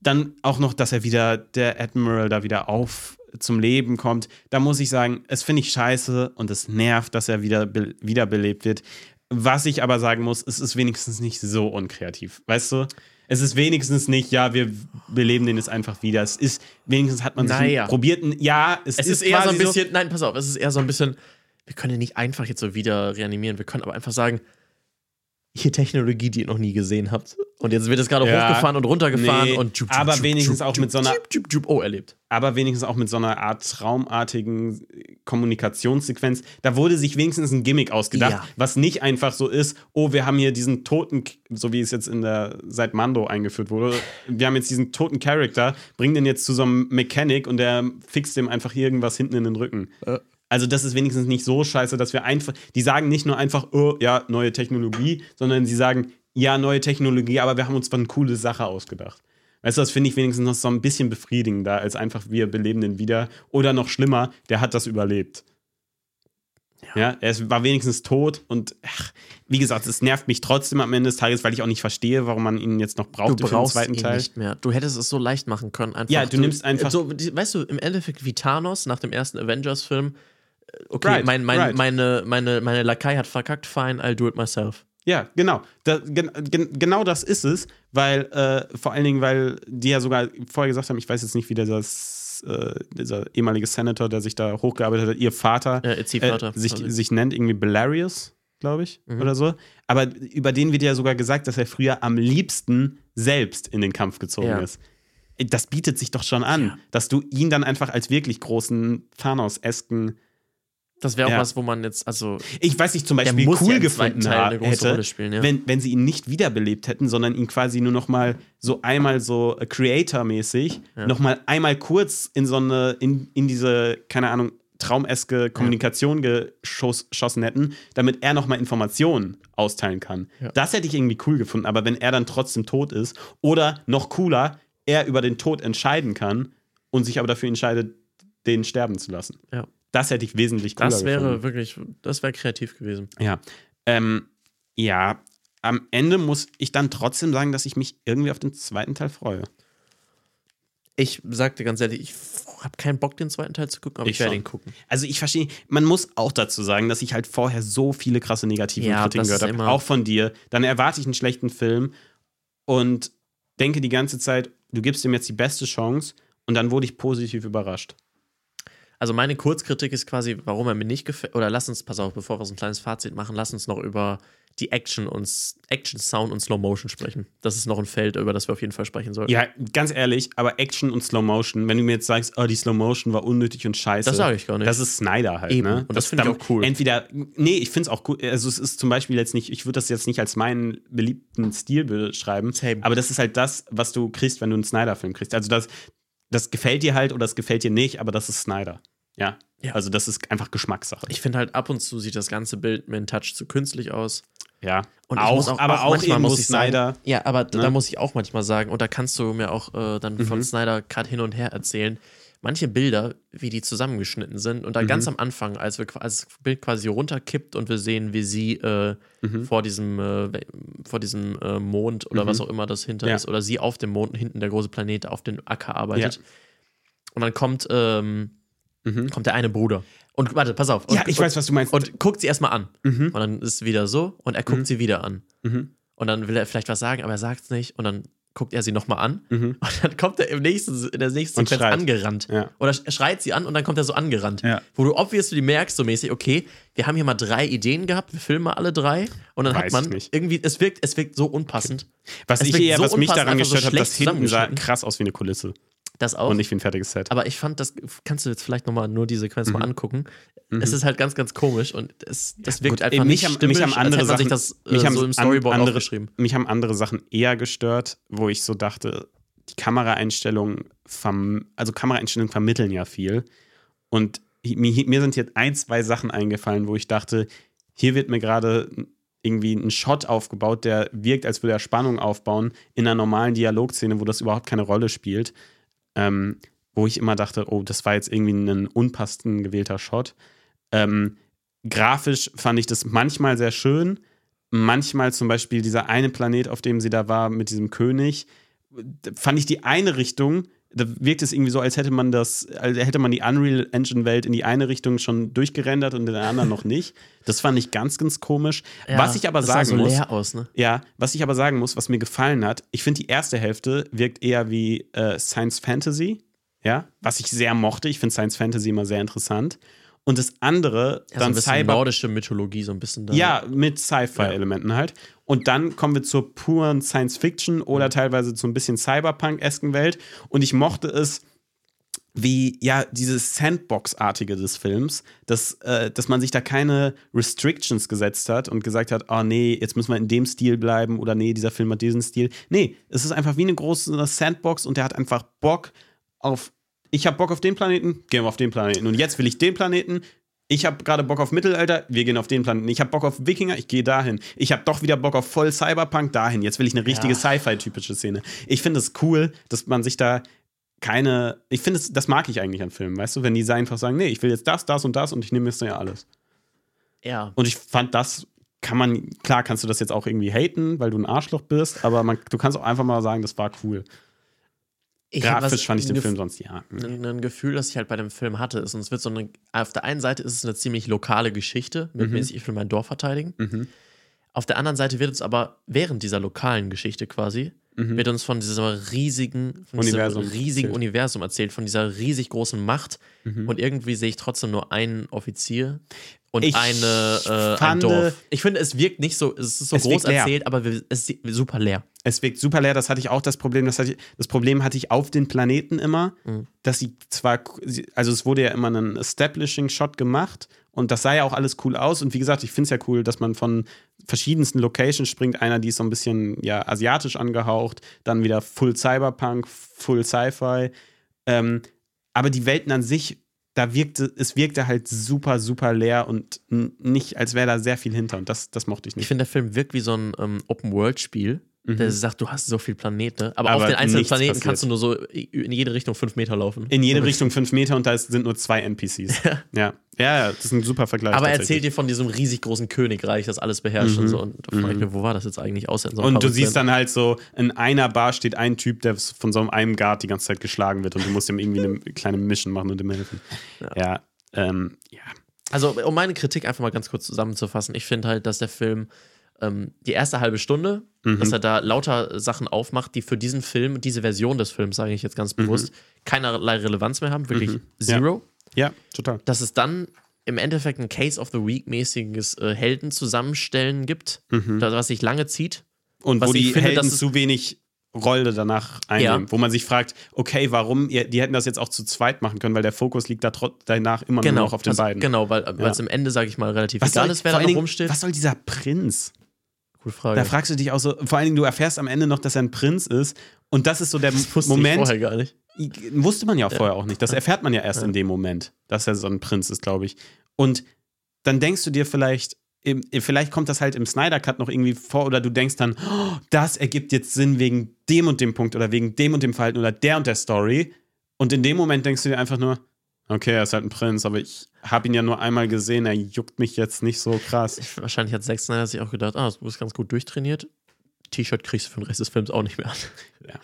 Dann auch noch, dass er wieder, der Admiral da wieder auf zum Leben kommt. Da muss ich sagen, es finde ich scheiße und es nervt, dass er wieder be wiederbelebt wird. Was ich aber sagen muss, es ist wenigstens nicht so unkreativ. Weißt du? Es ist wenigstens nicht, ja, wir beleben den jetzt einfach wieder. Es ist, wenigstens hat man sich Naja. probiert. ein- Ja, es, Es ist, eher so ein bisschen, nein, pass auf, es ist eher so ein bisschen, wir können ja nicht einfach jetzt so wieder reanimieren, wir können aber einfach sagen, hier Technologie, die ihr noch nie gesehen habt. Und jetzt wird es gerade Ja. hochgefahren und runtergefahren Nee, und jup, aber jup, wenigstens jup, auch mit so einer- oh, erlebt. aber wenigstens auch mit so einer Art traumartigen Kommunikationssequenz. Da wurde sich wenigstens ein Gimmick ausgedacht, Ja. was nicht einfach so ist, oh, wir haben hier diesen toten, so wie es jetzt in der seit Mando eingeführt wurde, wir haben jetzt diesen toten Charakter, bringen den jetzt zu so einem Mechanic und der fixt dem einfach irgendwas hinten in den Rücken. Äh. Also das ist wenigstens nicht so scheiße, dass wir einfach, die sagen nicht nur einfach, oh, ja, neue Technologie, sondern sie sagen, ja, neue Technologie, aber wir haben uns eine coole Sache ausgedacht. Weißt du, das finde ich wenigstens noch so ein bisschen befriedigender, als einfach wir beleben den wieder. Oder noch schlimmer, der hat das überlebt. Ja, er war wenigstens tot und ach, wie gesagt, es nervt mich trotzdem am Ende des Tages, weil ich auch nicht verstehe, warum man ihn jetzt noch Du braucht für den brauchst zweiten ihn Teil. nicht mehr. Du hättest es so leicht machen können. Einfach. Ja, du nimmst einfach- So, weißt du, im Endeffekt wie Thanos nach dem ersten Avengers-Film. Äh, Okay, Right, mein, mein, right. meine, meine, meine Lakai hat verkackt, fine, I'll do it myself. Ja, genau. Da, gen, gen, genau das ist es, weil äh, vor allen Dingen, weil die ja sogar vorher gesagt haben, ich weiß jetzt nicht, wie dieser, äh, dieser ehemalige Senator, der sich da hochgearbeitet hat, ihr Vater, Ja, ihr Vater, äh, sich, quasi. sich nennt irgendwie Belarius, glaube ich, Mhm. oder so. Aber über den wird ja sogar gesagt, dass er früher am liebsten selbst in den Kampf gezogen Ja. ist. Das bietet sich doch schon an, Ja. dass du ihn dann einfach als wirklich großen Thanos-esken Das wäre auch Ja. was, wo man jetzt, also ich weiß nicht, zum Beispiel muss ja cool zweiten gefunden Teil hätte, spielen, ja. wenn, wenn sie ihn nicht wiederbelebt hätten, sondern ihn quasi nur noch mal so einmal so äh, Creator-mäßig, Ja. noch mal einmal kurz in so eine, in, in diese, keine Ahnung, traumeske Kommunikation geschoss- geschossen hätten, damit er noch mal Informationen austeilen kann. Ja. Das hätte ich irgendwie cool gefunden, aber wenn er dann trotzdem tot ist oder noch cooler, er über den Tod entscheiden kann und sich aber dafür entscheidet, den sterben zu lassen. Ja. Das hätte ich wesentlich cooler das wäre gefunden. wirklich, das wäre kreativ gewesen. Ja. Ähm, ja, am Ende muss ich dann trotzdem sagen, dass ich mich irgendwie auf den zweiten Teil freue. Ich sagte ganz ehrlich, ich habe keinen Bock, den zweiten Teil zu gucken, aber ich, Ich werde ihn gucken. Also ich verstehe, man muss auch dazu sagen, dass ich halt vorher so viele krasse negative Ja, Kritiken gehört habe, auch von dir. Dann erwarte ich einen schlechten Film und denke die ganze Zeit, du gibst ihm jetzt die beste Chance und dann wurde ich positiv überrascht. Also meine Kurzkritik ist quasi, warum er mir nicht gefällt. Oder lass uns, pass auf, bevor wir so ein kleines Fazit machen, lass uns noch über die Action und Action, Sound und Slow Motion sprechen. Das ist noch ein Feld, über das wir auf jeden Fall sprechen sollten. Ja, ganz ehrlich, aber Action und Slow Motion, wenn du mir jetzt sagst, oh, die Slow Motion war unnötig und scheiße. Das sag ich gar nicht. Das ist Snyder halt, Eben. ne? Und das finde ich auch cool. Entweder, nee, ich finde es auch cool. Also, es ist zum Beispiel jetzt nicht, ich würde das jetzt nicht als meinen beliebten Stil beschreiben, Same. aber das ist halt das, was du kriegst, wenn du einen Snyder-Film kriegst. Also, das, das gefällt dir halt oder das gefällt dir nicht, aber das ist Snyder. Ja. Ja. Also, das ist einfach Geschmackssache. Ich finde halt ab und zu sieht das ganze Bild mit einem Touch zu künstlich aus. ja. Und auch, auch, aber auch, manchmal muss ich Snyder. Sagen, ja, aber da ne? muss ich auch manchmal sagen, und da kannst du mir auch äh, dann von Mhm. Snyder gerade hin und her erzählen, manche Bilder, wie die zusammengeschnitten sind, und da Mhm. ganz am Anfang, als, wir, als das Bild quasi runterkippt und wir sehen, wie sie äh, Mhm. vor diesem, äh, vor diesem äh, Mond oder Mhm. was auch immer das hinter Ja. ist, oder sie auf dem Mond, hinten der große Planet auf dem Acker arbeitet. Ja. Und dann kommt, ähm, Mhm. kommt der eine Bruder. Und warte, pass auf. Und, Ja, ich und, weiß, was du meinst. Und guckt sie erstmal an. Mhm. Und dann ist es wieder so und er guckt Mhm. sie wieder an. Mhm. Und dann will er vielleicht was sagen, aber er sagt es nicht. Und dann guckt er sie nochmal an. Mhm. [laughs] Und dann kommt er im nächsten, in der nächsten Und Sequenz schreit. angerannt. Ja. Oder er schreit sie an und dann kommt er so angerannt. Ja. Wo du obviously merkst, so mäßig, okay, wir haben hier mal drei Ideen gehabt, wir filmen mal alle drei. Und dann Weiß hat man irgendwie, es wirkt, es wirkt so unpassend. Was ich eher, so was mich daran einfach so gestört hat, das hinten sah krass aus wie eine Kulisse Das auch. und nicht wie ein fertiges Set. aber ich fand, das kannst du jetzt vielleicht nochmal nur die Sequenz Mhm. mal angucken. Es ist halt ganz, ganz komisch und es, das wirkt Gut, einfach mich nicht stimmig, mich haben andere Sachen- das äh, mich haben so im Storyboard andere- aufgeschrieben. Mich haben andere Sachen eher gestört, wo ich so dachte, die Kameraeinstellungen, also Kameraeinstellungen vermitteln ja viel. Und mir, mir sind jetzt ein, zwei Sachen eingefallen, wo ich dachte, hier wird mir gerade irgendwie ein Shot aufgebaut, der wirkt, als würde er Spannung aufbauen, in einer normalen Dialogszene, wo das überhaupt keine Rolle spielt. Ähm, wo ich immer dachte, oh, das war jetzt irgendwie ein unpassend gewählter Shot. Ähm, grafisch fand ich das manchmal sehr schön. Manchmal zum Beispiel dieser eine Planet, auf dem sie da war, mit diesem König, fand ich die eine Richtung, da wirkt es irgendwie so, als hätte man das, als hätte man die Unreal Engine Welt in die eine Richtung schon durchgerendert und in der anderen noch nicht. Das fand ich ganz, ganz komisch. was ich aber sagen so muss, aus, ne? ja, was ich aber sagen muss, was mir gefallen hat, ich finde die erste Hälfte wirkt eher wie äh, Science Fantasy, ja, was ich sehr mochte. Ich finde Science Fantasy immer sehr interessant. Und das andere, Ja, so dann ein bisschen Cyber. nordische Mythologie, so ein bisschen da. Ja, mit Sci-Fi-Elementen halt. Und dann kommen wir zur puren Science-Fiction oder teilweise zu ein bisschen Cyberpunk-esken Welt. Und ich mochte es, wie, ja, dieses Sandbox-artige des Films, dass, äh, dass man sich da keine Restrictions gesetzt hat und gesagt hat, oh nee, jetzt müssen wir in dem Stil bleiben oder nee, dieser Film hat diesen Stil. Nee, es ist einfach wie eine große Sandbox und der hat einfach Bock auf, ich habe Bock auf den Planeten, gehen wir auf den Planeten. Und jetzt will ich den Planeten, ich habe gerade Bock auf Mittelalter, wir gehen auf den Planeten. Ich habe Bock auf Wikinger, ich gehe dahin. Ich habe doch wieder Bock auf voll Cyberpunk, dahin. Jetzt will ich eine richtige Ja. Sci-Fi-typische Szene. Ich finde es cool, dass man sich da keine. Ich finde, es- das mag ich eigentlich an Filmen, weißt du, wenn die einfach sagen, nee, ich will jetzt das, das und das und ich nehme jetzt ja alles. ja. Und ich fand das. Kann man, klar kannst du das jetzt auch irgendwie haten, weil du ein Arschloch bist, aber man, du kannst auch einfach mal sagen, das war cool. Ich Grafisch was- fand ich den Film sonst ja. Ein, ein Gefühl, das ich halt bei dem Film hatte, ist, und es wird so eine, auf der einen Seite ist es eine ziemlich lokale Geschichte, mit Mhm. mäßig, ich will mein Dorf verteidigen. Mhm. Auf der anderen Seite wird uns aber während dieser lokalen Geschichte quasi, Mhm. wird uns von diesem riesigen, von Universum diesem riesigen erzählt. Universum erzählt, von dieser riesig großen Macht. Mhm. Und irgendwie sehe ich trotzdem nur einen Offizier und Ich eine, äh, ein fand- Dorf. Ich finde, es wirkt nicht so, es ist so Es groß erzählt, aber es ist super leer. Es wirkt super leer, das hatte ich auch das Problem. Das, ich, das Problem hatte ich auf den Planeten immer, Mhm. dass sie zwar, also es wurde ja immer ein Establishing-Shot gemacht und das sah ja auch alles cool aus. Und wie gesagt, ich finde es ja cool, dass man von verschiedensten Locations springt. Einer, die ist so ein bisschen ja, asiatisch angehaucht, dann wieder Full Cyberpunk, Full Sci-Fi. Ähm, aber die Welten an sich, da wirkte, es wirkte halt super, super leer und nicht, als wäre da sehr viel hinter. Und das, das mochte ich Ich nicht. finde, der Film wirkt wie so ein ähm, Open-World-Spiel. Der sagt, du hast so viele Planeten, aber, Mhm. Aber auf den einzelnen Planeten passiert. kannst du nur so in jede Richtung fünf Meter laufen. In jede Richtung fünf Meter und da sind nur zwei NPCs. [laughs] ja. ja, ja, das ist ein super Vergleich. Aber er erzählt dir von diesem riesig großen Königreich, das alles beherrscht und so. Und da frage ich mich, wo war das jetzt eigentlich außer in so Mhm. Und du siehst dann halt so, in einer Bar steht ein Typ, der von so einem Guard die ganze Zeit geschlagen wird und du musst ihm irgendwie eine [laughs] kleine Mission machen und ihm helfen. Ja, ähm, ja. Also, um meine Kritik einfach mal ganz kurz zusammenzufassen, ich finde halt, dass der Film ähm, die erste halbe Stunde, Mhm. dass er da lauter Sachen aufmacht, die für diesen Film, diese Version des Films, sage ich jetzt ganz bewusst, keinerlei Relevanz mehr haben, wirklich Mhm. Ja. zero. Ja, total. dass es dann im Endeffekt ein Case of the Week-mäßiges äh, Heldenzusammenstellen gibt, das, was sich lange zieht. Und Was wo die finde, Helden zu wenig Rolle danach einnehmen. Wo man sich fragt, okay, warum, die hätten das jetzt auch zu zweit machen können, weil der Fokus liegt da danach immer nur noch auf den also, beiden. Genau, weil weil es im Ende, sage ich mal, relativ Was egal soll, ist, wer da rumsteht. was soll dieser Prinz? Gute Frage. Da fragst du dich auch so, vor allen Dingen, du erfährst am Ende noch, dass er ein Prinz ist. Und das ist so der Wusste ich Moment. vorher gar nicht. Wusste man ja auch vorher auch nicht. Das erfährt man ja erst in dem Moment, dass er so ein Prinz ist, glaube ich. Und dann denkst du dir vielleicht, vielleicht kommt das halt im Snyder Cut noch irgendwie vor oder du denkst dann, oh, das ergibt jetzt Sinn wegen dem und dem Punkt oder wegen dem und dem Verhalten oder der und der Story. Und in dem Moment denkst du dir einfach nur, okay, er ist halt ein Prinz, aber ich habe ihn ja nur einmal gesehen, er juckt mich jetzt nicht so krass. Ich, wahrscheinlich hat Zack Snyder sich auch gedacht, ah, du bist ganz gut durchtrainiert. T-Shirt kriegst du für den Rest des Films auch nicht mehr an. [laughs] Ja,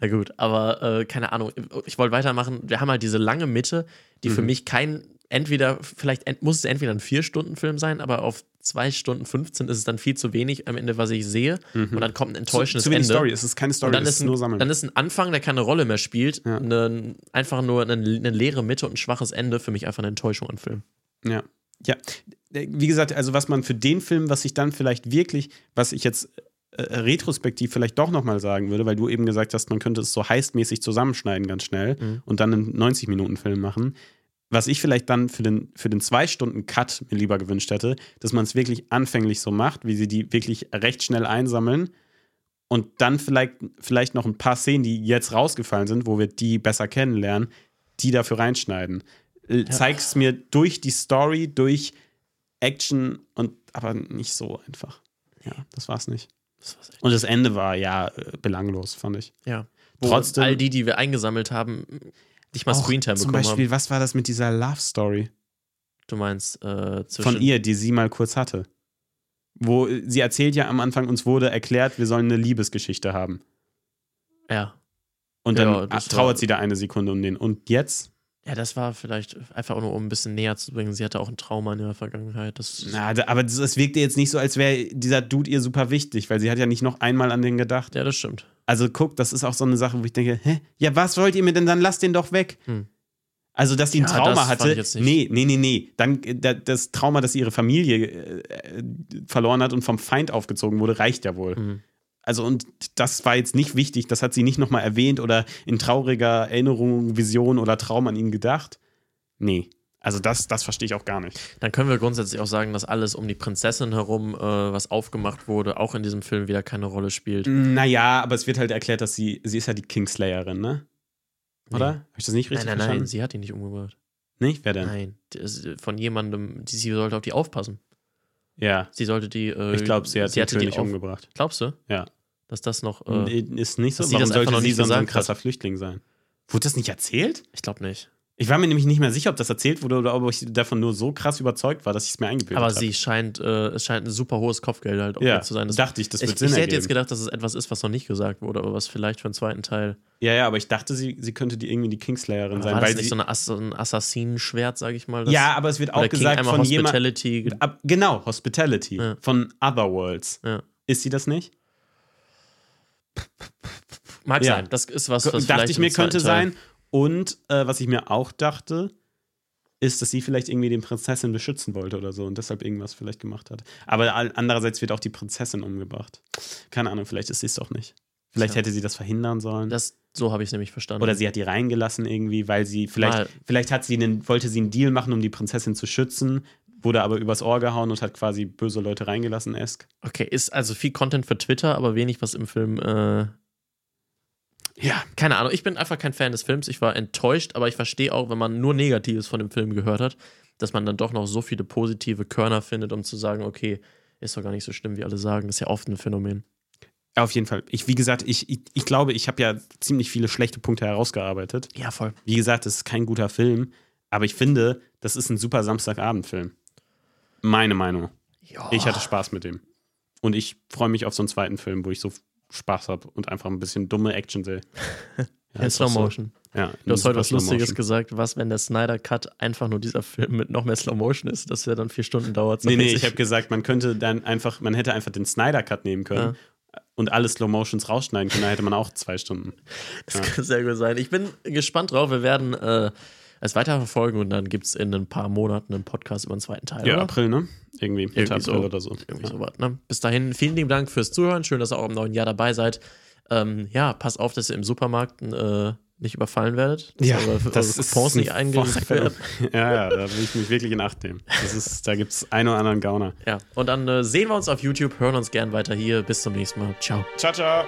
Na gut, aber äh, keine Ahnung. Ich wollte weitermachen. Wir haben halt diese lange Mitte, die Mhm. für mich kein, entweder, vielleicht ent, muss es entweder ein Vier-Stunden-Film sein, aber auf zwei Stunden 15 ist es dann viel zu wenig am Ende, was ich sehe. Und dann kommt ein enttäuschendes Mhm. zu wenig Ende. Story, es ist keine Story, Und dann ist, ist ein, nur Sammeln. dann ist ein Anfang, der keine Rolle mehr spielt, Ja. eine, einfach nur eine, eine leere Mitte und ein schwaches Ende, für mich einfach eine Enttäuschung an Film. Ja. Ja. Wie gesagt, also was man für den Film, was ich dann vielleicht wirklich, was ich jetzt äh, retrospektiv vielleicht doch nochmal sagen würde, weil du eben gesagt hast, man könnte es so heistmäßig zusammenschneiden ganz schnell Mhm. und dann einen 90-Minuten-Film machen. Was ich vielleicht dann für den, für den Zwei-Stunden-Cut mir lieber gewünscht hätte, dass man es wirklich anfänglich so macht, wie sie die wirklich recht schnell einsammeln und dann vielleicht, vielleicht noch ein paar Szenen, die jetzt rausgefallen sind, wo wir die besser kennenlernen, die dafür reinschneiden. Äh, Zeig's mir durch die Story, durch Action und aber nicht so einfach. Ja, das war's nicht. Das war's. Und das Ende war ja belanglos, fand ich. Ja. Wo Trotzdem- all die, die wir eingesammelt haben, nicht mal Screentime Zum bekommen Beispiel, haben. was war das mit dieser Love Story Du meinst äh, von ihr, die sie mal kurz hatte? Wo äh, sie erzählt ja am Anfang, uns wurde erklärt, wir sollen eine Liebesgeschichte haben. Ja. Und Ja, dann das trauert war- sie da eine Sekunde um den. Und jetzt? Ja, das war vielleicht einfach auch nur, um ein bisschen näher zu bringen. Sie hatte auch ein Trauma in ihrer Vergangenheit. Das Na, da- aber das wirkte jetzt nicht so, als wäre dieser Dude ihr super wichtig, weil sie hat ja nicht noch einmal an den gedacht. ja, das stimmt. Also guck, das ist auch so eine Sache, wo ich denke, hä? Ja, was wollt ihr mir denn dann? Lasst den doch weg. Hm. Also, dass sie ein Ja, Trauma hatte. Nee, nee, nee, nee. Dann äh, da- das Trauma, dass sie ihre Familie äh, verloren hat und vom Feind aufgezogen wurde, reicht ja wohl. Mhm. Also, und das war jetzt nicht wichtig, das hat sie nicht nochmal erwähnt oder in trauriger Erinnerung, Vision oder Traum an ihn gedacht. Nee. Also, das, das verstehe ich auch gar nicht. Dann können wir grundsätzlich auch sagen, dass alles um die Prinzessin herum, äh, was aufgemacht wurde, auch in diesem Film wieder keine Rolle spielt. Naja, aber es wird halt erklärt, dass sie, sie ist ja die Kingslayerin, ne? Oder? Nee. Habe ich das nicht richtig nein, nein, verstanden? nein, sie hat ihn nicht umgebracht. Nicht? Wer denn? Nein, von jemandem, die, sie sollte auf die aufpassen. Ja. Sie sollte die. Äh, Ich glaube, sie hat sie hatte die auf, umgebracht. Glaubst du, Ja. dass das noch. Äh, ist nicht so. Warum sollte noch sie nicht so ein krasser Flüchtling sein? Wurde das nicht erzählt? ich glaube nicht. Ich war mir nämlich nicht mehr sicher, ob das erzählt wurde oder ob ich davon nur so krass überzeugt war, dass ich es mir eingebildet Aber habe. sie scheint, äh, es scheint ein super hohes Kopfgeld halt auch ja, zu sein. Das, dachte ich, das ich wird ich Sinn hätte ergeben. jetzt gedacht, dass es etwas ist, was noch nicht gesagt wurde, aber was vielleicht für einen zweiten Teil. ja, ja, aber ich dachte, sie, sie könnte die irgendwie die Kingslayerin sein, war weil das nicht sie so eine Ass ein Assassinenschwert, sag ich mal? das- Ja, aber es wird auch gesagt von jemand Hospitality. ge- Ab, genau, Hospitality Ja. von Otherworlds. Ja. Ist sie das nicht? Mag Ja. sein. Das ist was, was dachte ich mir, könnte Teil- sein. Und äh, was ich mir auch dachte, ist, dass sie vielleicht irgendwie den Prinzessin beschützen wollte oder so und deshalb irgendwas vielleicht gemacht hat. Aber andererseits wird auch die Prinzessin umgebracht. Keine Ahnung, vielleicht ist sie es doch nicht. Vielleicht Tja. hätte sie das verhindern sollen. Das, so habe ich es nämlich verstanden. oder sie hat die reingelassen irgendwie, weil sie vielleicht, Mal. vielleicht hat sie einen, wollte sie einen Deal machen, um die Prinzessin zu schützen, wurde aber übers Ohr gehauen und hat quasi böse Leute reingelassen, esk. Okay, ist also viel Content für Twitter, aber wenig, was im Film. Äh, Ja. keine Ahnung, ich bin einfach kein Fan des Films. Ich war enttäuscht, aber ich verstehe auch, wenn man nur Negatives von dem Film gehört hat, dass man dann doch noch so viele positive Körner findet, um zu sagen, okay, ist doch gar nicht so schlimm, wie alle sagen. Ist ja oft ein Phänomen. Auf jeden Fall. Ich, wie gesagt, ich, ich, ich glaube, ich habe ja ziemlich viele schlechte Punkte herausgearbeitet. Ja, voll. Wie gesagt, es ist kein guter Film, aber ich finde, das ist ein super Samstagabendfilm. Meine Meinung. Ja. Ich hatte Spaß mit dem. Und ich freue mich auf so einen zweiten Film, wo ich so Spaß habe und einfach ein bisschen dumme Action sehe. [laughs] Ja, in Slow auch so. Motion. Ja, Du hast heute was Lustiges Motion. gesagt. Was, wenn der Snyder Cut einfach nur dieser Film mit noch mehr Slow Motion ist, dass er dann vier Stunden dauert? so Nee, nee, ich habe gesagt, man könnte dann einfach, man hätte einfach den Snyder Cut nehmen können und alle Slow Motions rausschneiden können, da hätte man auch zwei Stunden. [laughs] Das kann sehr gut sein. Ich bin gespannt drauf. Wir werden äh, es weiter verfolgen und dann gibt es in ein paar Monaten einen Podcast über den zweiten Teil. Ja, oder? April, ne? Irgendwie. Mitte Irgendwie April so. oder so. Irgendwie Ja. sowas, ne? Bis dahin, vielen lieben Dank fürs Zuhören. Schön, dass ihr auch im neuen Jahr dabei seid. Ähm, ja, passt auf, dass ihr im Supermarkt äh, nicht überfallen werdet. Dass Ja, eure, das eure ist Coupons nicht ein eingesackt werden. [laughs] Ja, ja, da will ich mich wirklich in Acht nehmen. Das ist, da gibt es einen oder anderen Gauner. Ja, und dann äh, sehen wir uns auf YouTube, hören uns gern weiter hier. Bis zum nächsten Mal. Ciao. Ciao, ciao.